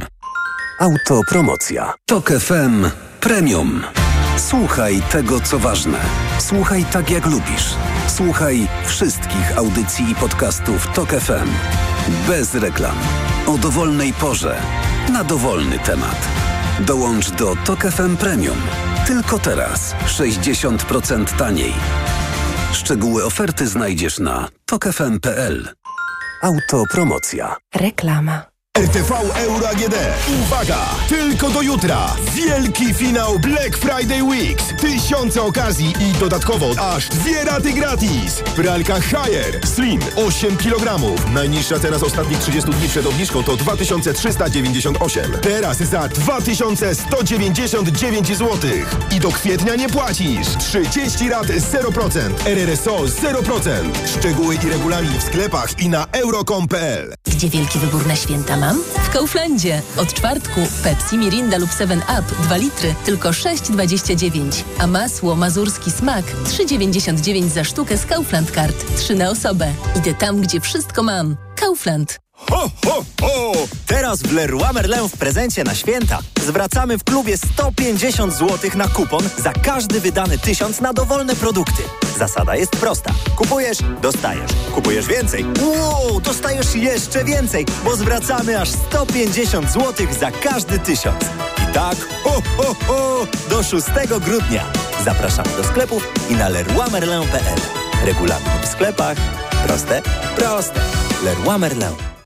Autopromocja. Tok FM Premium. Słuchaj tego, co ważne. Słuchaj tak, jak lubisz. Słuchaj wszystkich audycji i podcastów TOK FM. Bez reklam. O dowolnej porze. Na dowolny temat. Dołącz do TOK FM Premium. Tylko teraz. 60% taniej. Szczegóły oferty znajdziesz na tokefm.pl. Autopromocja. Reklama. RTV Euro AGD. Uwaga! Tylko do jutra. Wielki finał Black Friday Weeks. Tysiące okazji i dodatkowo aż dwie raty gratis. Pralka Haier Slim 8 kg. Najniższa teraz ostatnich 30 dni przed obniżką to 2398. Teraz za 2199 zł. I do kwietnia nie płacisz. 30 rat 0%. RRSO 0%. Szczegóły i regulamin w sklepach i na euro.com.pl. Gdzie wielki wybór na święta mam? W Kauflandzie. Od czwartku Pepsi, Mirinda lub 7up 2 litry tylko 6,29. A masło mazurski smak 3,99 za sztukę z Kaufland Card. 3 na osobę. Idę tam, gdzie wszystko mam. Kaufland. Ho, ho, ho! Teraz w Leroy Merlin w prezencie na święta zwracamy w klubie 150 zł na kupon za każdy wydany tysiąc na dowolne produkty. Zasada jest prosta. Kupujesz, dostajesz. Kupujesz więcej. Wow, dostajesz jeszcze więcej, bo zwracamy aż 150 zł za każdy tysiąc. I tak, ho, ho, ho, do 6 grudnia. Zapraszamy do sklepów i na leroymerlin.pl. Regulamin w sklepach. Proste? Proste. Leroy Merlin.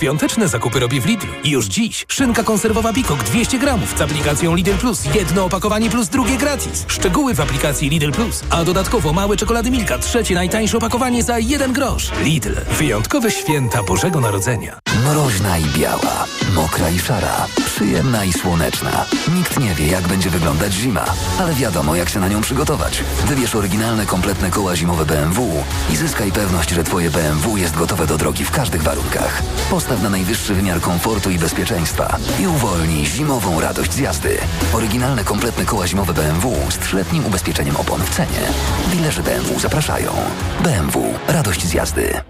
Świąteczne zakupy robię w Lidlu. I już dziś szynka konserwowa Bikok 200 gramów z aplikacją Lidl Plus. Jedno opakowanie plus drugie gratis. Szczegóły w aplikacji Lidl Plus. A dodatkowo małe czekolady Milka. Trzecie najtańsze opakowanie za jeden grosz. Lidl. Wyjątkowe święta Bożego Narodzenia. Mroźna i biała, mokra i szara, przyjemna i słoneczna. Nikt nie wie, jak będzie wyglądać zima, ale wiadomo, jak się na nią przygotować. Wybierz oryginalne, kompletne koła zimowe BMW i zyskaj pewność, że Twoje BMW jest gotowe do drogi w każdych warunkach. Postaw na najwyższy wymiar komfortu i bezpieczeństwa i uwolnij zimową radość z jazdy. Oryginalne, kompletne koła zimowe BMW z trzyletnim ubezpieczeniem opon w cenie. Dilerzy BMW zapraszają. BMW. Radość z jazdy.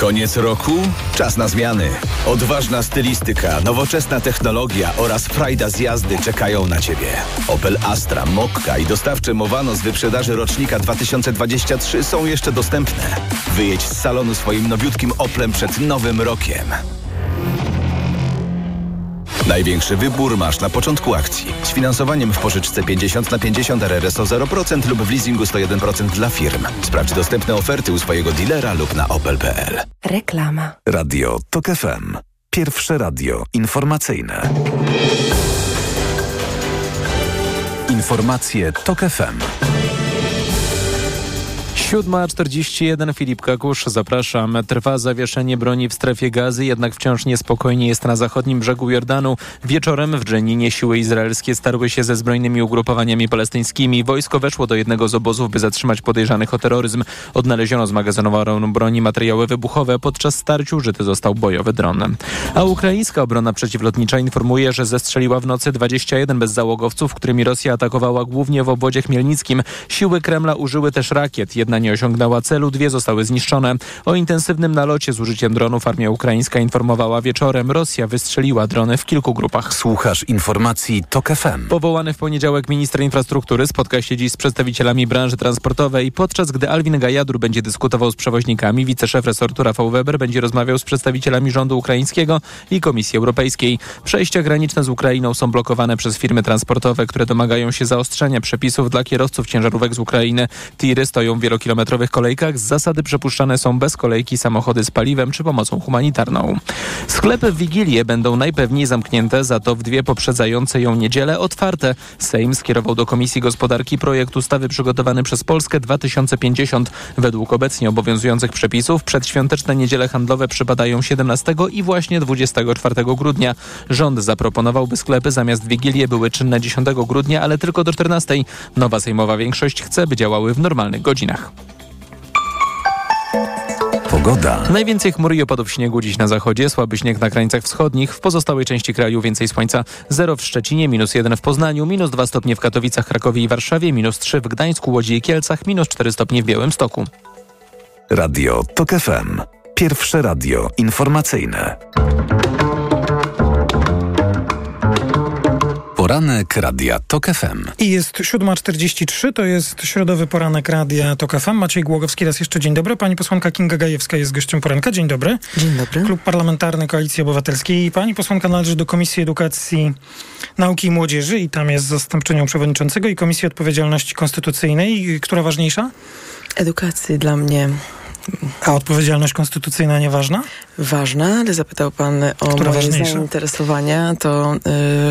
Koniec roku? Czas na zmiany. Odważna stylistyka, nowoczesna technologia oraz frajda z jazdy czekają na Ciebie. Opel Astra, Mokka i dostawcze Mowano z wyprzedaży rocznika 2023 są jeszcze dostępne. Wyjedź z salonu swoim nowiutkim Oplem przed nowym rokiem. Największy wybór masz na początku akcji. Z finansowaniem w pożyczce 50 na 50 RRSO 0% lub w leasingu 101% dla firm. Sprawdź dostępne oferty u swojego dealera lub na opel.pl. Reklama. Radio TOK FM. Pierwsze radio informacyjne. Informacje TOK FM. 7.41 Filip Kakusz, zapraszam. Trwa zawieszenie broni w strefie gazy, jednak wciąż niespokojnie jest na zachodnim brzegu Jordanu. Wieczorem w Dżeninie siły izraelskie starły się ze zbrojnymi ugrupowaniami palestyńskimi. Wojsko weszło do jednego z obozów, by zatrzymać podejrzanych o terroryzm. Odnaleziono zmagazynowaną broni materiały wybuchowe. Podczas starciu użyty został bojowy dron. A ukraińska obrona przeciwlotnicza informuje, że zestrzeliła w nocy 21 bezzałogowców, którymi Rosja atakowała głównie w obwodzie chmielnickim. Siły Kremla użyły też rakiet. Jedna nie osiągnęła celu, dwie zostały zniszczone. O intensywnym nalocie z użyciem dronów armia ukraińska informowała wieczorem. Rosja wystrzeliła drony w kilku grupach. Słuchasz informacji TOK FM. Powołany w poniedziałek minister infrastruktury spotka się dziś z przedstawicielami branży transportowej. Podczas gdy Alwin Gajadur będzie dyskutował z przewoźnikami, wiceszef resortu Rafał Weber będzie rozmawiał z przedstawicielami rządu ukraińskiego i Komisji Europejskiej. Przejścia graniczne z Ukrainą są blokowane przez firmy transportowe, które domagają się zaostrzenia przepisów dla kierowców ciężarówek z Ukrainy. Tiry stoją w wielokilometrowych kolejkach. Z zasady przepuszczane są bez kolejki samochody z paliwem czy pomocą humanitarną. Sklepy w Wigilię będą najpewniej zamknięte, za to w dwie poprzedzające ją niedzielę otwarte. Sejm skierował do Komisji Gospodarki projekt ustawy przygotowany przez Polskę 2050. Według obecnie obowiązujących przepisów przedświąteczne niedziele handlowe przypadają 17 i właśnie 24 grudnia. Rząd zaproponował, by sklepy zamiast Wigilię były czynne 10 grudnia, ale tylko do 14. Nowa sejmowa większość chce, by działały w normalnych godzinach. Pogoda. Najwięcej chmur i opadów śniegu dziś na zachodzie, słaby śnieg na krańcach wschodnich, w pozostałej części kraju więcej słońca. 0 w Szczecinie, minus 1 w Poznaniu, minus 2 stopnie w Katowicach, Krakowie i Warszawie, minus 3 w Gdańsku, Łodzi i Kielcach, minus 4 stopnie w Białymstoku. Radio TOK FM. Pierwsze radio informacyjne. Poranek Radia TOK FM. I jest 7.43, to jest środowy poranek Radia TOK FM. Maciej Głogowski, raz jeszcze dzień dobry. Pani posłanka Kinga Gajewska jest gościem poranka. Dzień dobry. Dzień dobry. Klub Parlamentarny Koalicji Obywatelskiej. Pani posłanka należy do Komisji Edukacji, Nauki i Młodzieży i tam jest zastępczynią przewodniczącego i Komisji Odpowiedzialności Konstytucyjnej. Która ważniejsza? Edukacji dla mnie A odpowiedzialność konstytucyjna nieważna? ważna, ale zapytał pan o Która moje ważniejsza? zainteresowania. To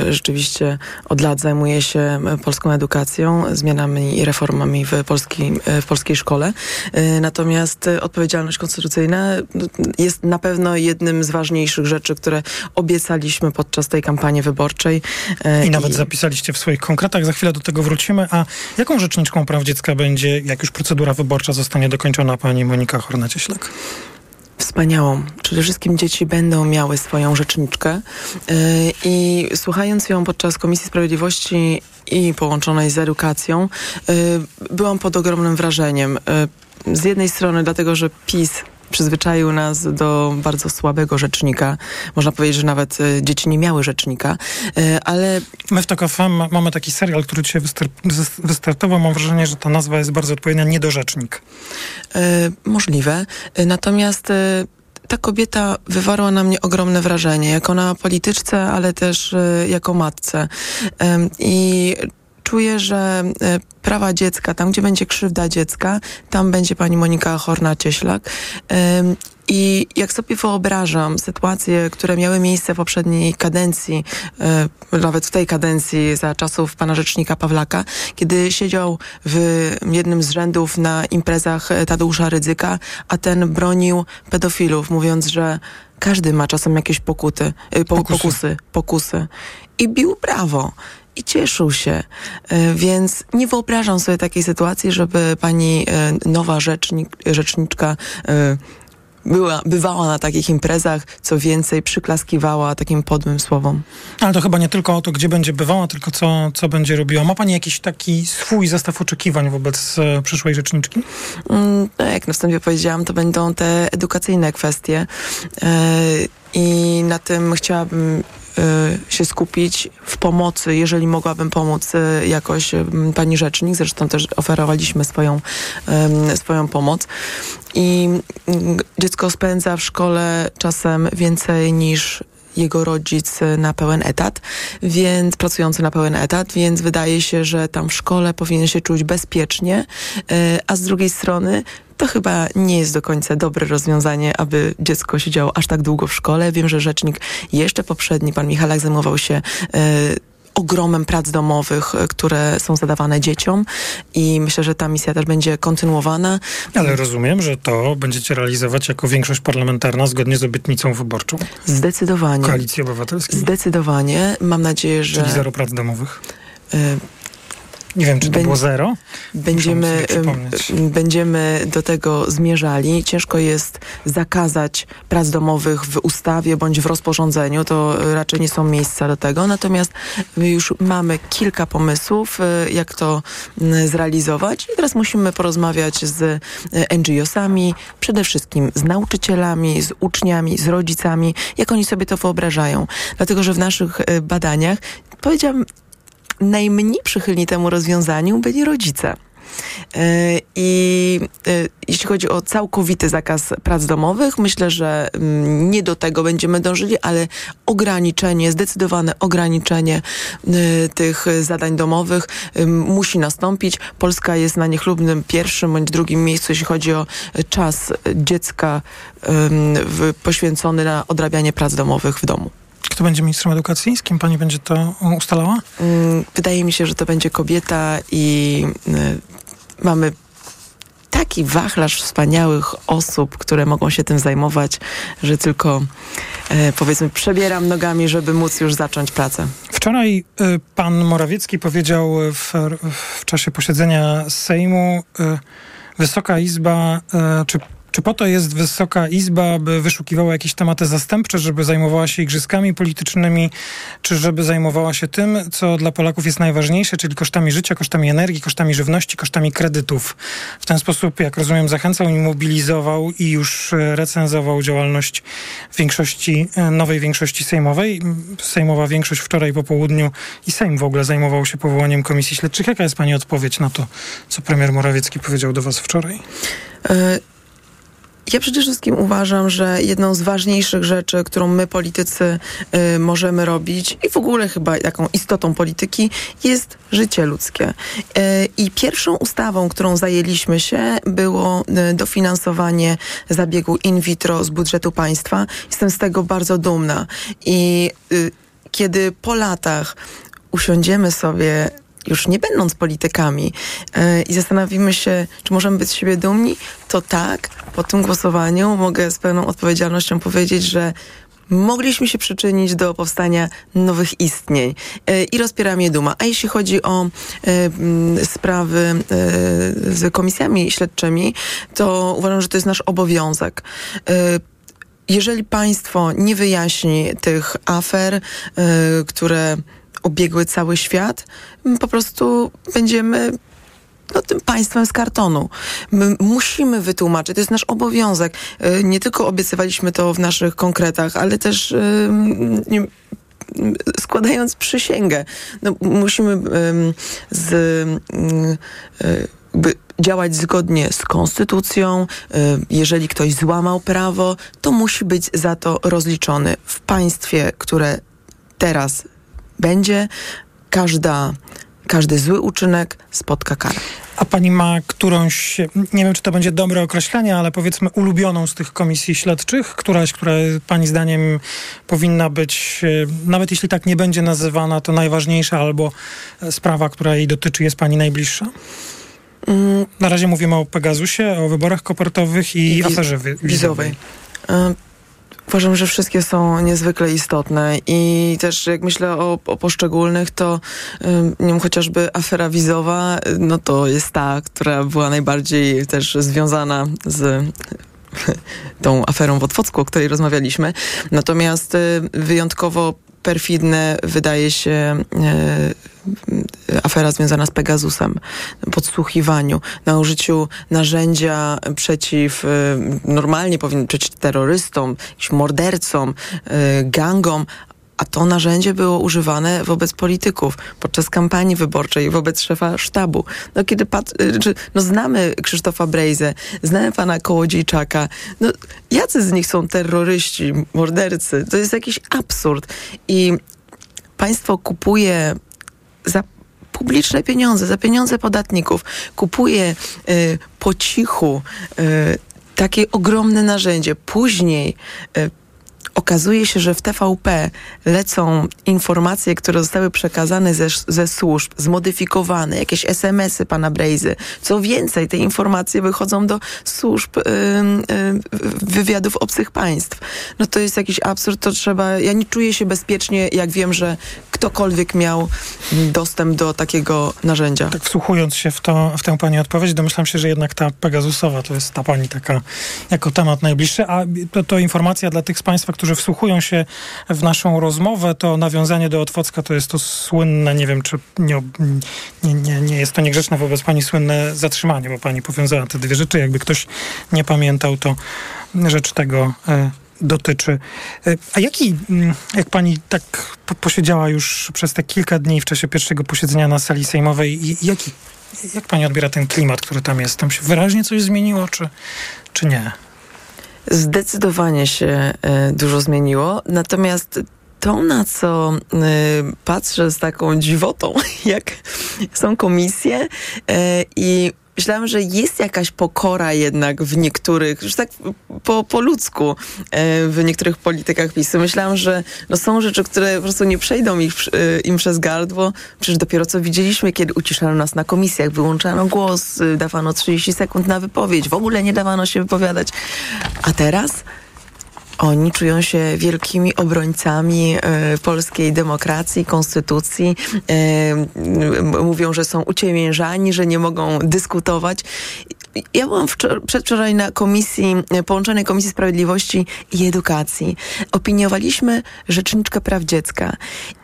y, rzeczywiście od lat zajmuję się y, polską edukacją, zmianami i reformami w, polskiej y, w polskiej szkole. Y, natomiast y, odpowiedzialność konstytucyjna jest na pewno jednym z ważniejszych rzeczy, które obiecaliśmy podczas tej kampanii wyborczej. Y, I nawet zapisaliście w swoich konkretach, za chwilę do tego wrócimy. A jaką rzeczniczką praw dziecka będzie, jak już procedura wyborcza zostanie dokończona, pani Monika Horna-Cieślak? Wspaniałą. Przede wszystkim dzieci będą miały swoją rzeczniczkę yy, i słuchając ją podczas Komisji Sprawiedliwości i połączonej z edukacją, yy, byłam pod ogromnym wrażeniem. Yy, z jednej strony dlatego, że PiS przyzwyczaił nas do bardzo słabego rzecznika. Można powiedzieć, że nawet y, dzieci nie miały rzecznika, y, ale My w TOK FM ma- mamy taki serial, który dzisiaj wystartował. Mam wrażenie, że ta nazwa jest bardzo odpowiednia. Niedorzecznik. E, możliwe. E, Natomiast e, ta kobieta wywarła na mnie ogromne wrażenie, jako na polityczce, ale też e, jako matce. Em, I czuję, że e, prawa dziecka, tam gdzie będzie krzywda dziecka, tam będzie pani Monika Horna-Cieślak. I jak sobie wyobrażam sytuacje, które miały miejsce w poprzedniej kadencji, e, nawet w tej kadencji za czasów pana rzecznika Pawlaka, kiedy siedział w jednym z rzędów na imprezach Tadeusza Rydzyka, a ten bronił pedofilów, mówiąc, że każdy ma czasem jakieś pokuty, e, po, Pokusy. pokusy, pokusy. I bił brawo. I cieszył się. E, Więc nie wyobrażam sobie takiej sytuacji, żeby pani e, nowa rzecznik, rzeczniczka e, była, bywała na takich imprezach, co więcej, przyklaskiwała takim podłym słowom. Ale to chyba nie tylko o to, gdzie będzie bywała, tylko co, co będzie robiła. Ma pani jakiś taki swój zestaw oczekiwań wobec e, przyszłej rzeczniczki? Mm, No, jak na wstępie powiedziałam, to będą te edukacyjne kwestie e, i na tym chciałabym się skupić w pomocy, jeżeli mogłabym pomóc e, jakoś m, pani rzecznik, zresztą też oferowaliśmy swoją, swoją pomoc. I mm, dziecko spędza w szkole czasem więcej niż jego rodzic e, na pełen etat, więc pracujący na pełen etat, więc wydaje się, że tam w szkole powinien się czuć bezpiecznie, e, a z drugiej strony to chyba nie jest do końca dobre rozwiązanie, aby dziecko siedziało aż tak długo w szkole. Wiem, że rzecznik jeszcze poprzedni, pan Michalak, zajmował się e, ogromem prac domowych, e, które są zadawane dzieciom i myślę, że ta misja też będzie kontynuowana. Ale rozumiem, że to będziecie realizować jako większość parlamentarna zgodnie z obietnicą wyborczą Zdecydowanie. Koalicji Obywatelskiej, Zdecydowanie. Mam nadzieję, że... czyli zero prac domowych. Y, Nie wiem, czy to było zero. Będziemy, będziemy do tego zmierzali. Ciężko jest zakazać prac domowych w ustawie bądź w rozporządzeniu. To raczej nie są miejsca do tego. Natomiast już mamy kilka pomysłów, y, jak to zrealizować. I teraz musimy porozmawiać z y, NGO-sami, przede wszystkim z nauczycielami, z uczniami, z rodzicami, jak oni sobie to wyobrażają. Dlatego, że w naszych badaniach powiedziałam, najmniej przychylni temu rozwiązaniu byli rodzice. E, I e, jeśli chodzi o całkowity zakaz prac domowych, myślę, że mm, nie do tego będziemy dążyli, ale ograniczenie, zdecydowane ograniczenie e, tych zadań domowych musi nastąpić. Polska jest na niechlubnym pierwszym bądź drugim miejscu, jeśli chodzi o czas dziecka poświęcony na odrabianie prac domowych w domu. Kto będzie ministrem edukacji? Z kim pani będzie to ustalała? Mm, wydaje mi się, że to będzie kobieta i y, mamy taki wachlarz wspaniałych osób, które mogą się tym zajmować, że tylko e, powiedzmy przebieram nogami, żeby móc już zacząć pracę. Wczoraj y, pan Morawiecki powiedział w, w czasie posiedzenia Sejmu y, Wysoka Izba, y, czy czy po to jest Wysoka Izba, by wyszukiwała jakieś tematy zastępcze, żeby zajmowała się igrzyskami politycznymi, czy żeby zajmowała się tym, co dla Polaków jest najważniejsze, czyli kosztami życia, kosztami energii, kosztami żywności, kosztami kredytów? W ten sposób, jak rozumiem, zachęcał i mobilizował i już recenzował działalność większości, nowej większości sejmowej. Sejmowa większość wczoraj po południu i Sejm w ogóle zajmował się powołaniem komisji śledczych. Jaka jest Pani odpowiedź na to, co premier Morawiecki powiedział do Was wczoraj? Y ja przede wszystkim uważam, że jedną z ważniejszych rzeczy, którą my politycy y, możemy robić i w ogóle chyba jaką istotą polityki jest życie ludzkie. Y, I pierwszą ustawą, którą zajęliśmy się było y, dofinansowanie zabiegu in vitro z budżetu państwa. Jestem z tego bardzo dumna. I y, kiedy po latach usiądziemy sobie już nie będąc politykami yy, i zastanowimy się, czy możemy być z siebie dumni, to tak, po tym głosowaniu mogę z pełną odpowiedzialnością powiedzieć, że mogliśmy się przyczynić do powstania nowych istnień yy, i rozpieram je duma. A jeśli chodzi o yy, sprawy z komisjami śledczymi, to uważam, że to jest nasz obowiązek jeżeli państwo nie wyjaśni tych afer, które obiegły cały świat, po prostu będziemy no, tym państwem z kartonu. My musimy wytłumaczyć, to jest nasz obowiązek. Y, nie tylko obiecywaliśmy to w naszych konkretach, ale też y, nie, składając przysięgę. No, musimy z, y, działać zgodnie z konstytucją. Jeżeli ktoś złamał prawo, to musi być za to rozliczony. W państwie, które teraz będzie. Każda, każdy zły uczynek spotka karę. A pani ma którąś, nie wiem czy to będzie dobre określenie, ale powiedzmy ulubioną z tych komisji śledczych, któraś, która pani zdaniem powinna być, e, nawet jeśli tak nie będzie nazywana, to najważniejsza albo sprawa, która jej dotyczy, jest pani najbliższa? Mm. Na razie mówimy o Pegasusie, o wyborach kopertowych i, I aferze wizowej. wizowej. Uważam, że wszystkie są niezwykle istotne i też jak myślę o, o poszczególnych, to nie wiem, chociażby afera wizowa, no to jest ta, która była najbardziej też związana z tą aferą w Otwocku, o której rozmawialiśmy. Natomiast y, wyjątkowo perfidne wydaje się e, afera związana z Pegasusem, podsłuchiwaniu, na użyciu narzędzia przeciw, e, normalnie powinien przeciw terrorystom, mordercom, e, gangom, a to narzędzie było używane wobec polityków podczas kampanii wyborczej, wobec szefa sztabu. No kiedy pat, y, no znamy Krzysztofa Brejzę, znamy pana Kołodziejczaka, no jacy z nich są terroryści, mordercy? To jest jakiś absurd. I państwo kupuje za publiczne pieniądze, za pieniądze podatników, kupuje y, po cichu y, takie ogromne narzędzie. Później y, okazuje się, że w TVP lecą informacje, które zostały przekazane ze, ze służb, zmodyfikowane, jakieś SMS-y pana Brejzy. Co więcej, te informacje wychodzą do służb y, y, wywiadów obcych państw. No to jest jakiś absurd, to trzeba... Ja nie czuję się bezpiecznie, jak wiem, że ktokolwiek miał dostęp do takiego narzędzia. Tak wsłuchując się w, to, w tę pani odpowiedź, domyślam się, że jednak ta Pegasusowa to jest ta pani taka jako temat najbliższy, a to, to informacja dla tych z Państwa, którzy wsłuchują się w naszą rozmowę, to nawiązanie do Otwocka to jest to słynne, nie wiem, czy nie, nie, nie, nie jest to niegrzeczne wobec pani słynne zatrzymanie, bo pani powiązała te dwie rzeczy. Jakby ktoś nie pamiętał, to rzecz tego e, dotyczy. E, a jaki, mm, jak pani tak posiedziała już przez te kilka dni w czasie pierwszego posiedzenia na sali sejmowej, jaki, jak pani odbiera ten klimat, który tam jest? Tam się wyraźnie coś zmieniło, czy, czy nie? Zdecydowanie się e, dużo zmieniło, natomiast to, na co y, patrzę z taką dziwotą, jak są komisje y, i myślałam, że jest jakaś pokora jednak w niektórych, już tak po, po ludzku, w niektórych politykach PiSu. Myślałam, że no są rzeczy, które po prostu nie przejdą ich, im przez gardło. Przecież dopiero co widzieliśmy, kiedy uciszano nas na komisjach, wyłączano głos, dawano 30 sekund na wypowiedź, w ogóle nie dawano się wypowiadać. A teraz oni czują się wielkimi obrońcami e, polskiej demokracji, konstytucji. E, mówią, że są uciemiężani, że nie mogą dyskutować. Ja byłam przedwczoraj na komisji, połączonej Komisji Sprawiedliwości i Edukacji. Opiniowaliśmy Rzeczniczkę Praw Dziecka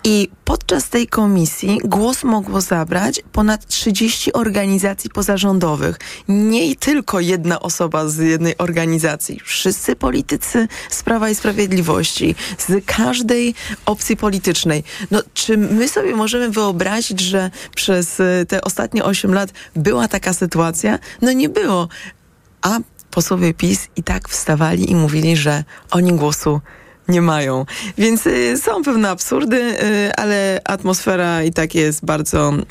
i podczas tej komisji głos mogło zabrać ponad 30 organizacji pozarządowych. Nie tylko jedna osoba z jednej organizacji. Wszyscy politycy z Prawa i Sprawiedliwości, z każdej opcji politycznej. No, czy my sobie możemy wyobrazić, że przez e, te ostatnie 8 lat była taka sytuacja? No nie było. A posłowie PiS i tak wstawali i mówili, że oni głosu nie mają. Więc y, są pewne absurdy, y, ale atmosfera i tak jest bardzo, y,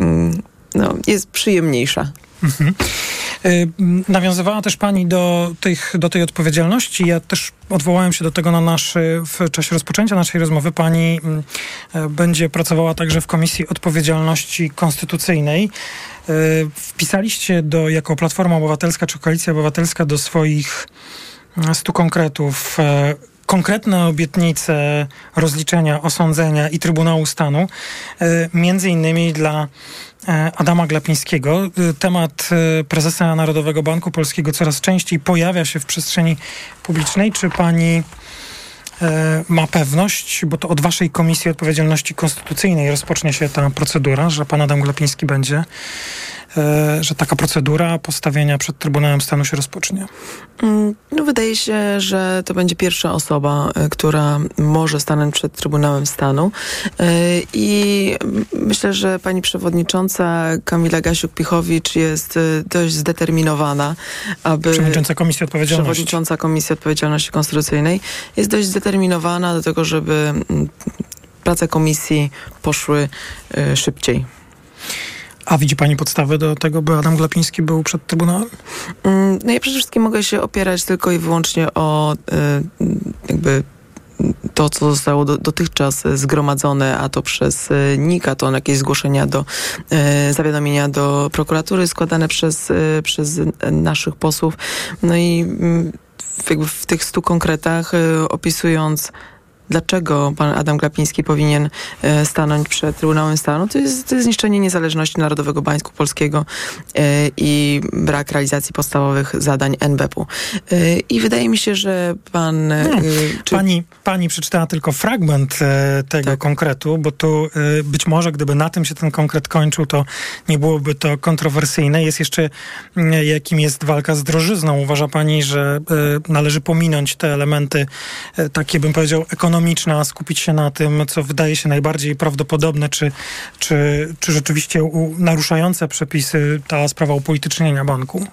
no, jest przyjemniejsza. Mhm. Y, nawiązywała też Pani do, tych, do tej odpowiedzialności. Ja też odwołałem się do tego na nasz, w czasie rozpoczęcia naszej rozmowy. Pani y, będzie pracowała także w Komisji Odpowiedzialności Konstytucyjnej. Wpisaliście do, jako Platforma Obywatelska czy Koalicja Obywatelska do swoich stu konkretów konkretne obietnice rozliczenia, osądzenia i Trybunału Stanu, między innymi dla E, Adama Glapińskiego. E, temat e, prezesa Narodowego Banku Polskiego coraz częściej pojawia się w przestrzeni publicznej. Czy pani ma pewność, bo to od waszej Komisji Odpowiedzialności Konstytucyjnej rozpocznie się ta procedura, że pan Adam Glapiński będzie E, że taka procedura postawienia przed Trybunałem Stanu się rozpocznie? Mm, no, wydaje się, że to będzie pierwsza osoba, e, która może stanąć przed Trybunałem Stanu. E, I myślę, że pani przewodnicząca Kamila Gasiuk-Pichowicz jest dość zdeterminowana, aby... Przewodnicząca Komisji Odpowiedzialności. Przewodnicząca Komisji Odpowiedzialności Konstytucyjnej jest dość zdeterminowana do tego, żeby mm, prace komisji poszły szybciej. A widzi Pani podstawy do tego, by Adam Glapiński był przed Trybunałem? Mm, no ja przede wszystkim mogę się opierać tylko i wyłącznie o y, jakby to, co zostało do, dotychczas zgromadzone, a to przez y, NIK, a to jakieś zgłoszenia do e, zawiadomienia do prokuratury składane przez, e, przez naszych posłów. No i mm, jakby w tych stu konkretach e, opisując dlaczego pan Adam Glapiński powinien e, stanąć przed Trybunałem Stanu, to jest, to jest zniszczenie niezależności Narodowego Banku Polskiego e, i brak realizacji podstawowych zadań NBP-u. E, I wydaje mi się, że pan... No, czy... pani, pani przeczytała tylko fragment tego tak. konkretu, bo tu być może gdyby na tym się ten konkret kończył, to nie byłoby to kontrowersyjne. Jest jeszcze, jakim jest walka z drożyzną. Uważa pani, że należy pominąć te elementy, takie bym powiedział, ekonomiczne, ekonomiczna, skupić się na tym, co wydaje się najbardziej prawdopodobne, czy, czy, czy rzeczywiście naruszające przepisy ta sprawa upolitycznienia banku?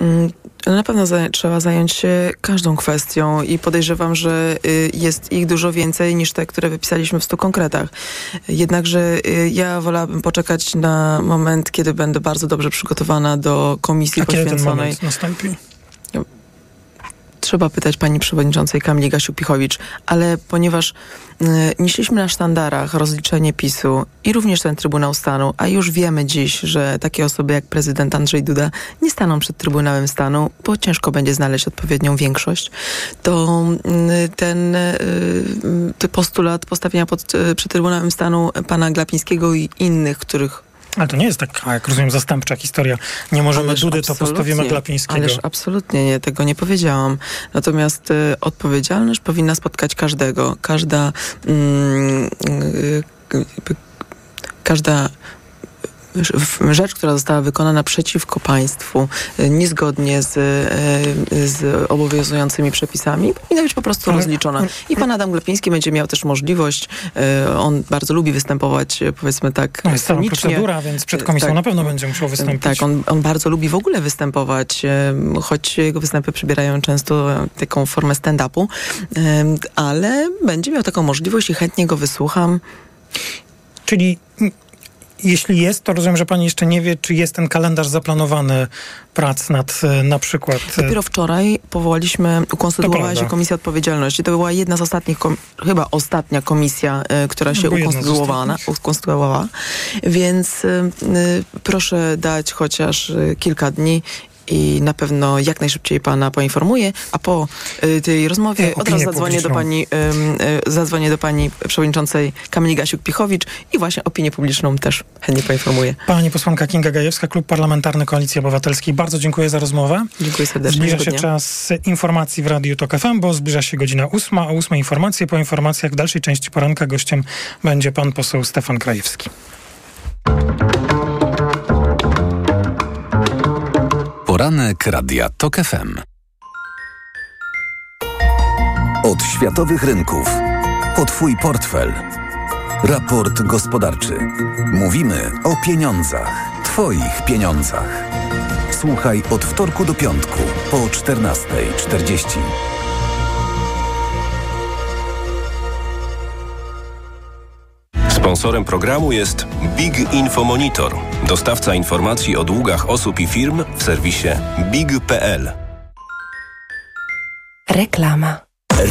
Mm, na pewno za, trzeba zająć się każdą kwestią i podejrzewam, że y, jest ich dużo więcej niż te, które wypisaliśmy w stu konkretach. Jednakże y, ja wolałabym poczekać na moment, kiedy będę bardzo dobrze przygotowana do komisji A poświęconej. Kiedy ten moment nastąpi? Trzeba pytać pani przewodniczącej Kamili Gasiuk-Pichowicz, ale ponieważ y, nieśliśmy na sztandarach rozliczenie PiSu i również ten Trybunał Stanu, a już wiemy dziś, że takie osoby jak prezydent Andrzej Duda nie staną przed Trybunałem Stanu, bo ciężko będzie znaleźć odpowiednią większość, to y, ten y, y, postulat postawienia pod, y, przed Trybunałem Stanu pana Glapińskiego i innych, których Ale to nie jest taka, jak rozumiem, zastępcza historia. Nie możemy Ależ Dudy, to postawimy Glapińskiego. Ależ absolutnie nie, tego nie powiedziałam. Natomiast y, odpowiedzialność powinna spotkać każdego. Każda mm, y, y, każda w- rzecz, która została wykonana przeciwko państwu, y, niezgodnie z, y, z obowiązującymi przepisami, powinna być po prostu Ale- rozliczona. I pan Adam Glepiński będzie miał też możliwość, y, on bardzo lubi występować, y, powiedzmy tak, No jest cała scenicznie. procedura, więc przed komisją Tak. na pewno będzie musiał wystąpić. Tak, on, on bardzo lubi w ogóle występować, choć jego występy przybierają często e, taką formę stand-upu, ale będzie miał taką możliwość i chętnie go wysłucham. Czyli jeśli jest, to rozumiem, że pani jeszcze nie wie, czy jest ten kalendarz zaplanowany prac nad e, na przykład... e, Dopiero wczoraj powołaliśmy, ukonstytuowała się Komisja Odpowiedzialności. To była jedna z ostatnich, chyba ostatnia komisja, e, która się ukonstytuowała, ukonstytuowała. Więc e, proszę dać chociaż kilka dni i na pewno jak najszybciej pana poinformuję, a po e, tej rozmowie E, od razu zadzwonię do pani, e, zadzwonię do pani przewodniczącej Kamili Gasiuk-Pichowicz i właśnie opinię publiczną też chętnie poinformuję. Pani posłanka Kinga Gajewska, Klub Parlamentarny Koalicji Obywatelskiej. Bardzo dziękuję za rozmowę. Dziękuję serdecznie. Zbliża się czas informacji w Radiu TOK FM, bo zbliża się godzina ósma, a ósmej informacje. Po informacjach w dalszej części poranka gościem będzie pan poseł Stefan Krajewski. Poranek Radia TOK FM. Od światowych rynków po Twój portfel. Raport gospodarczy. Mówimy o pieniądzach. Twoich pieniądzach. Słuchaj od wtorku do piątku po 14.40. Sponsorem programu jest Big Info Monitor, dostawca informacji o długach osób i firm w serwisie big.pl. Reklama.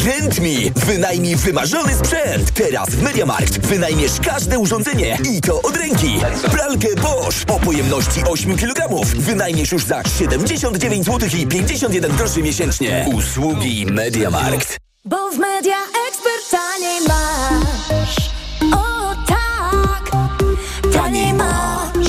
Rentmi! Wynajmij wymarzony sprzęt! Teraz w MediaMarkt wynajmiesz każde urządzenie i to od ręki! Pralkę Bosch o pojemności 8 kg wynajmiesz już za 79 zł i 51 groszy miesięcznie. Usługi MediaMarkt. Bo w Media Expert taniej masz. Oh,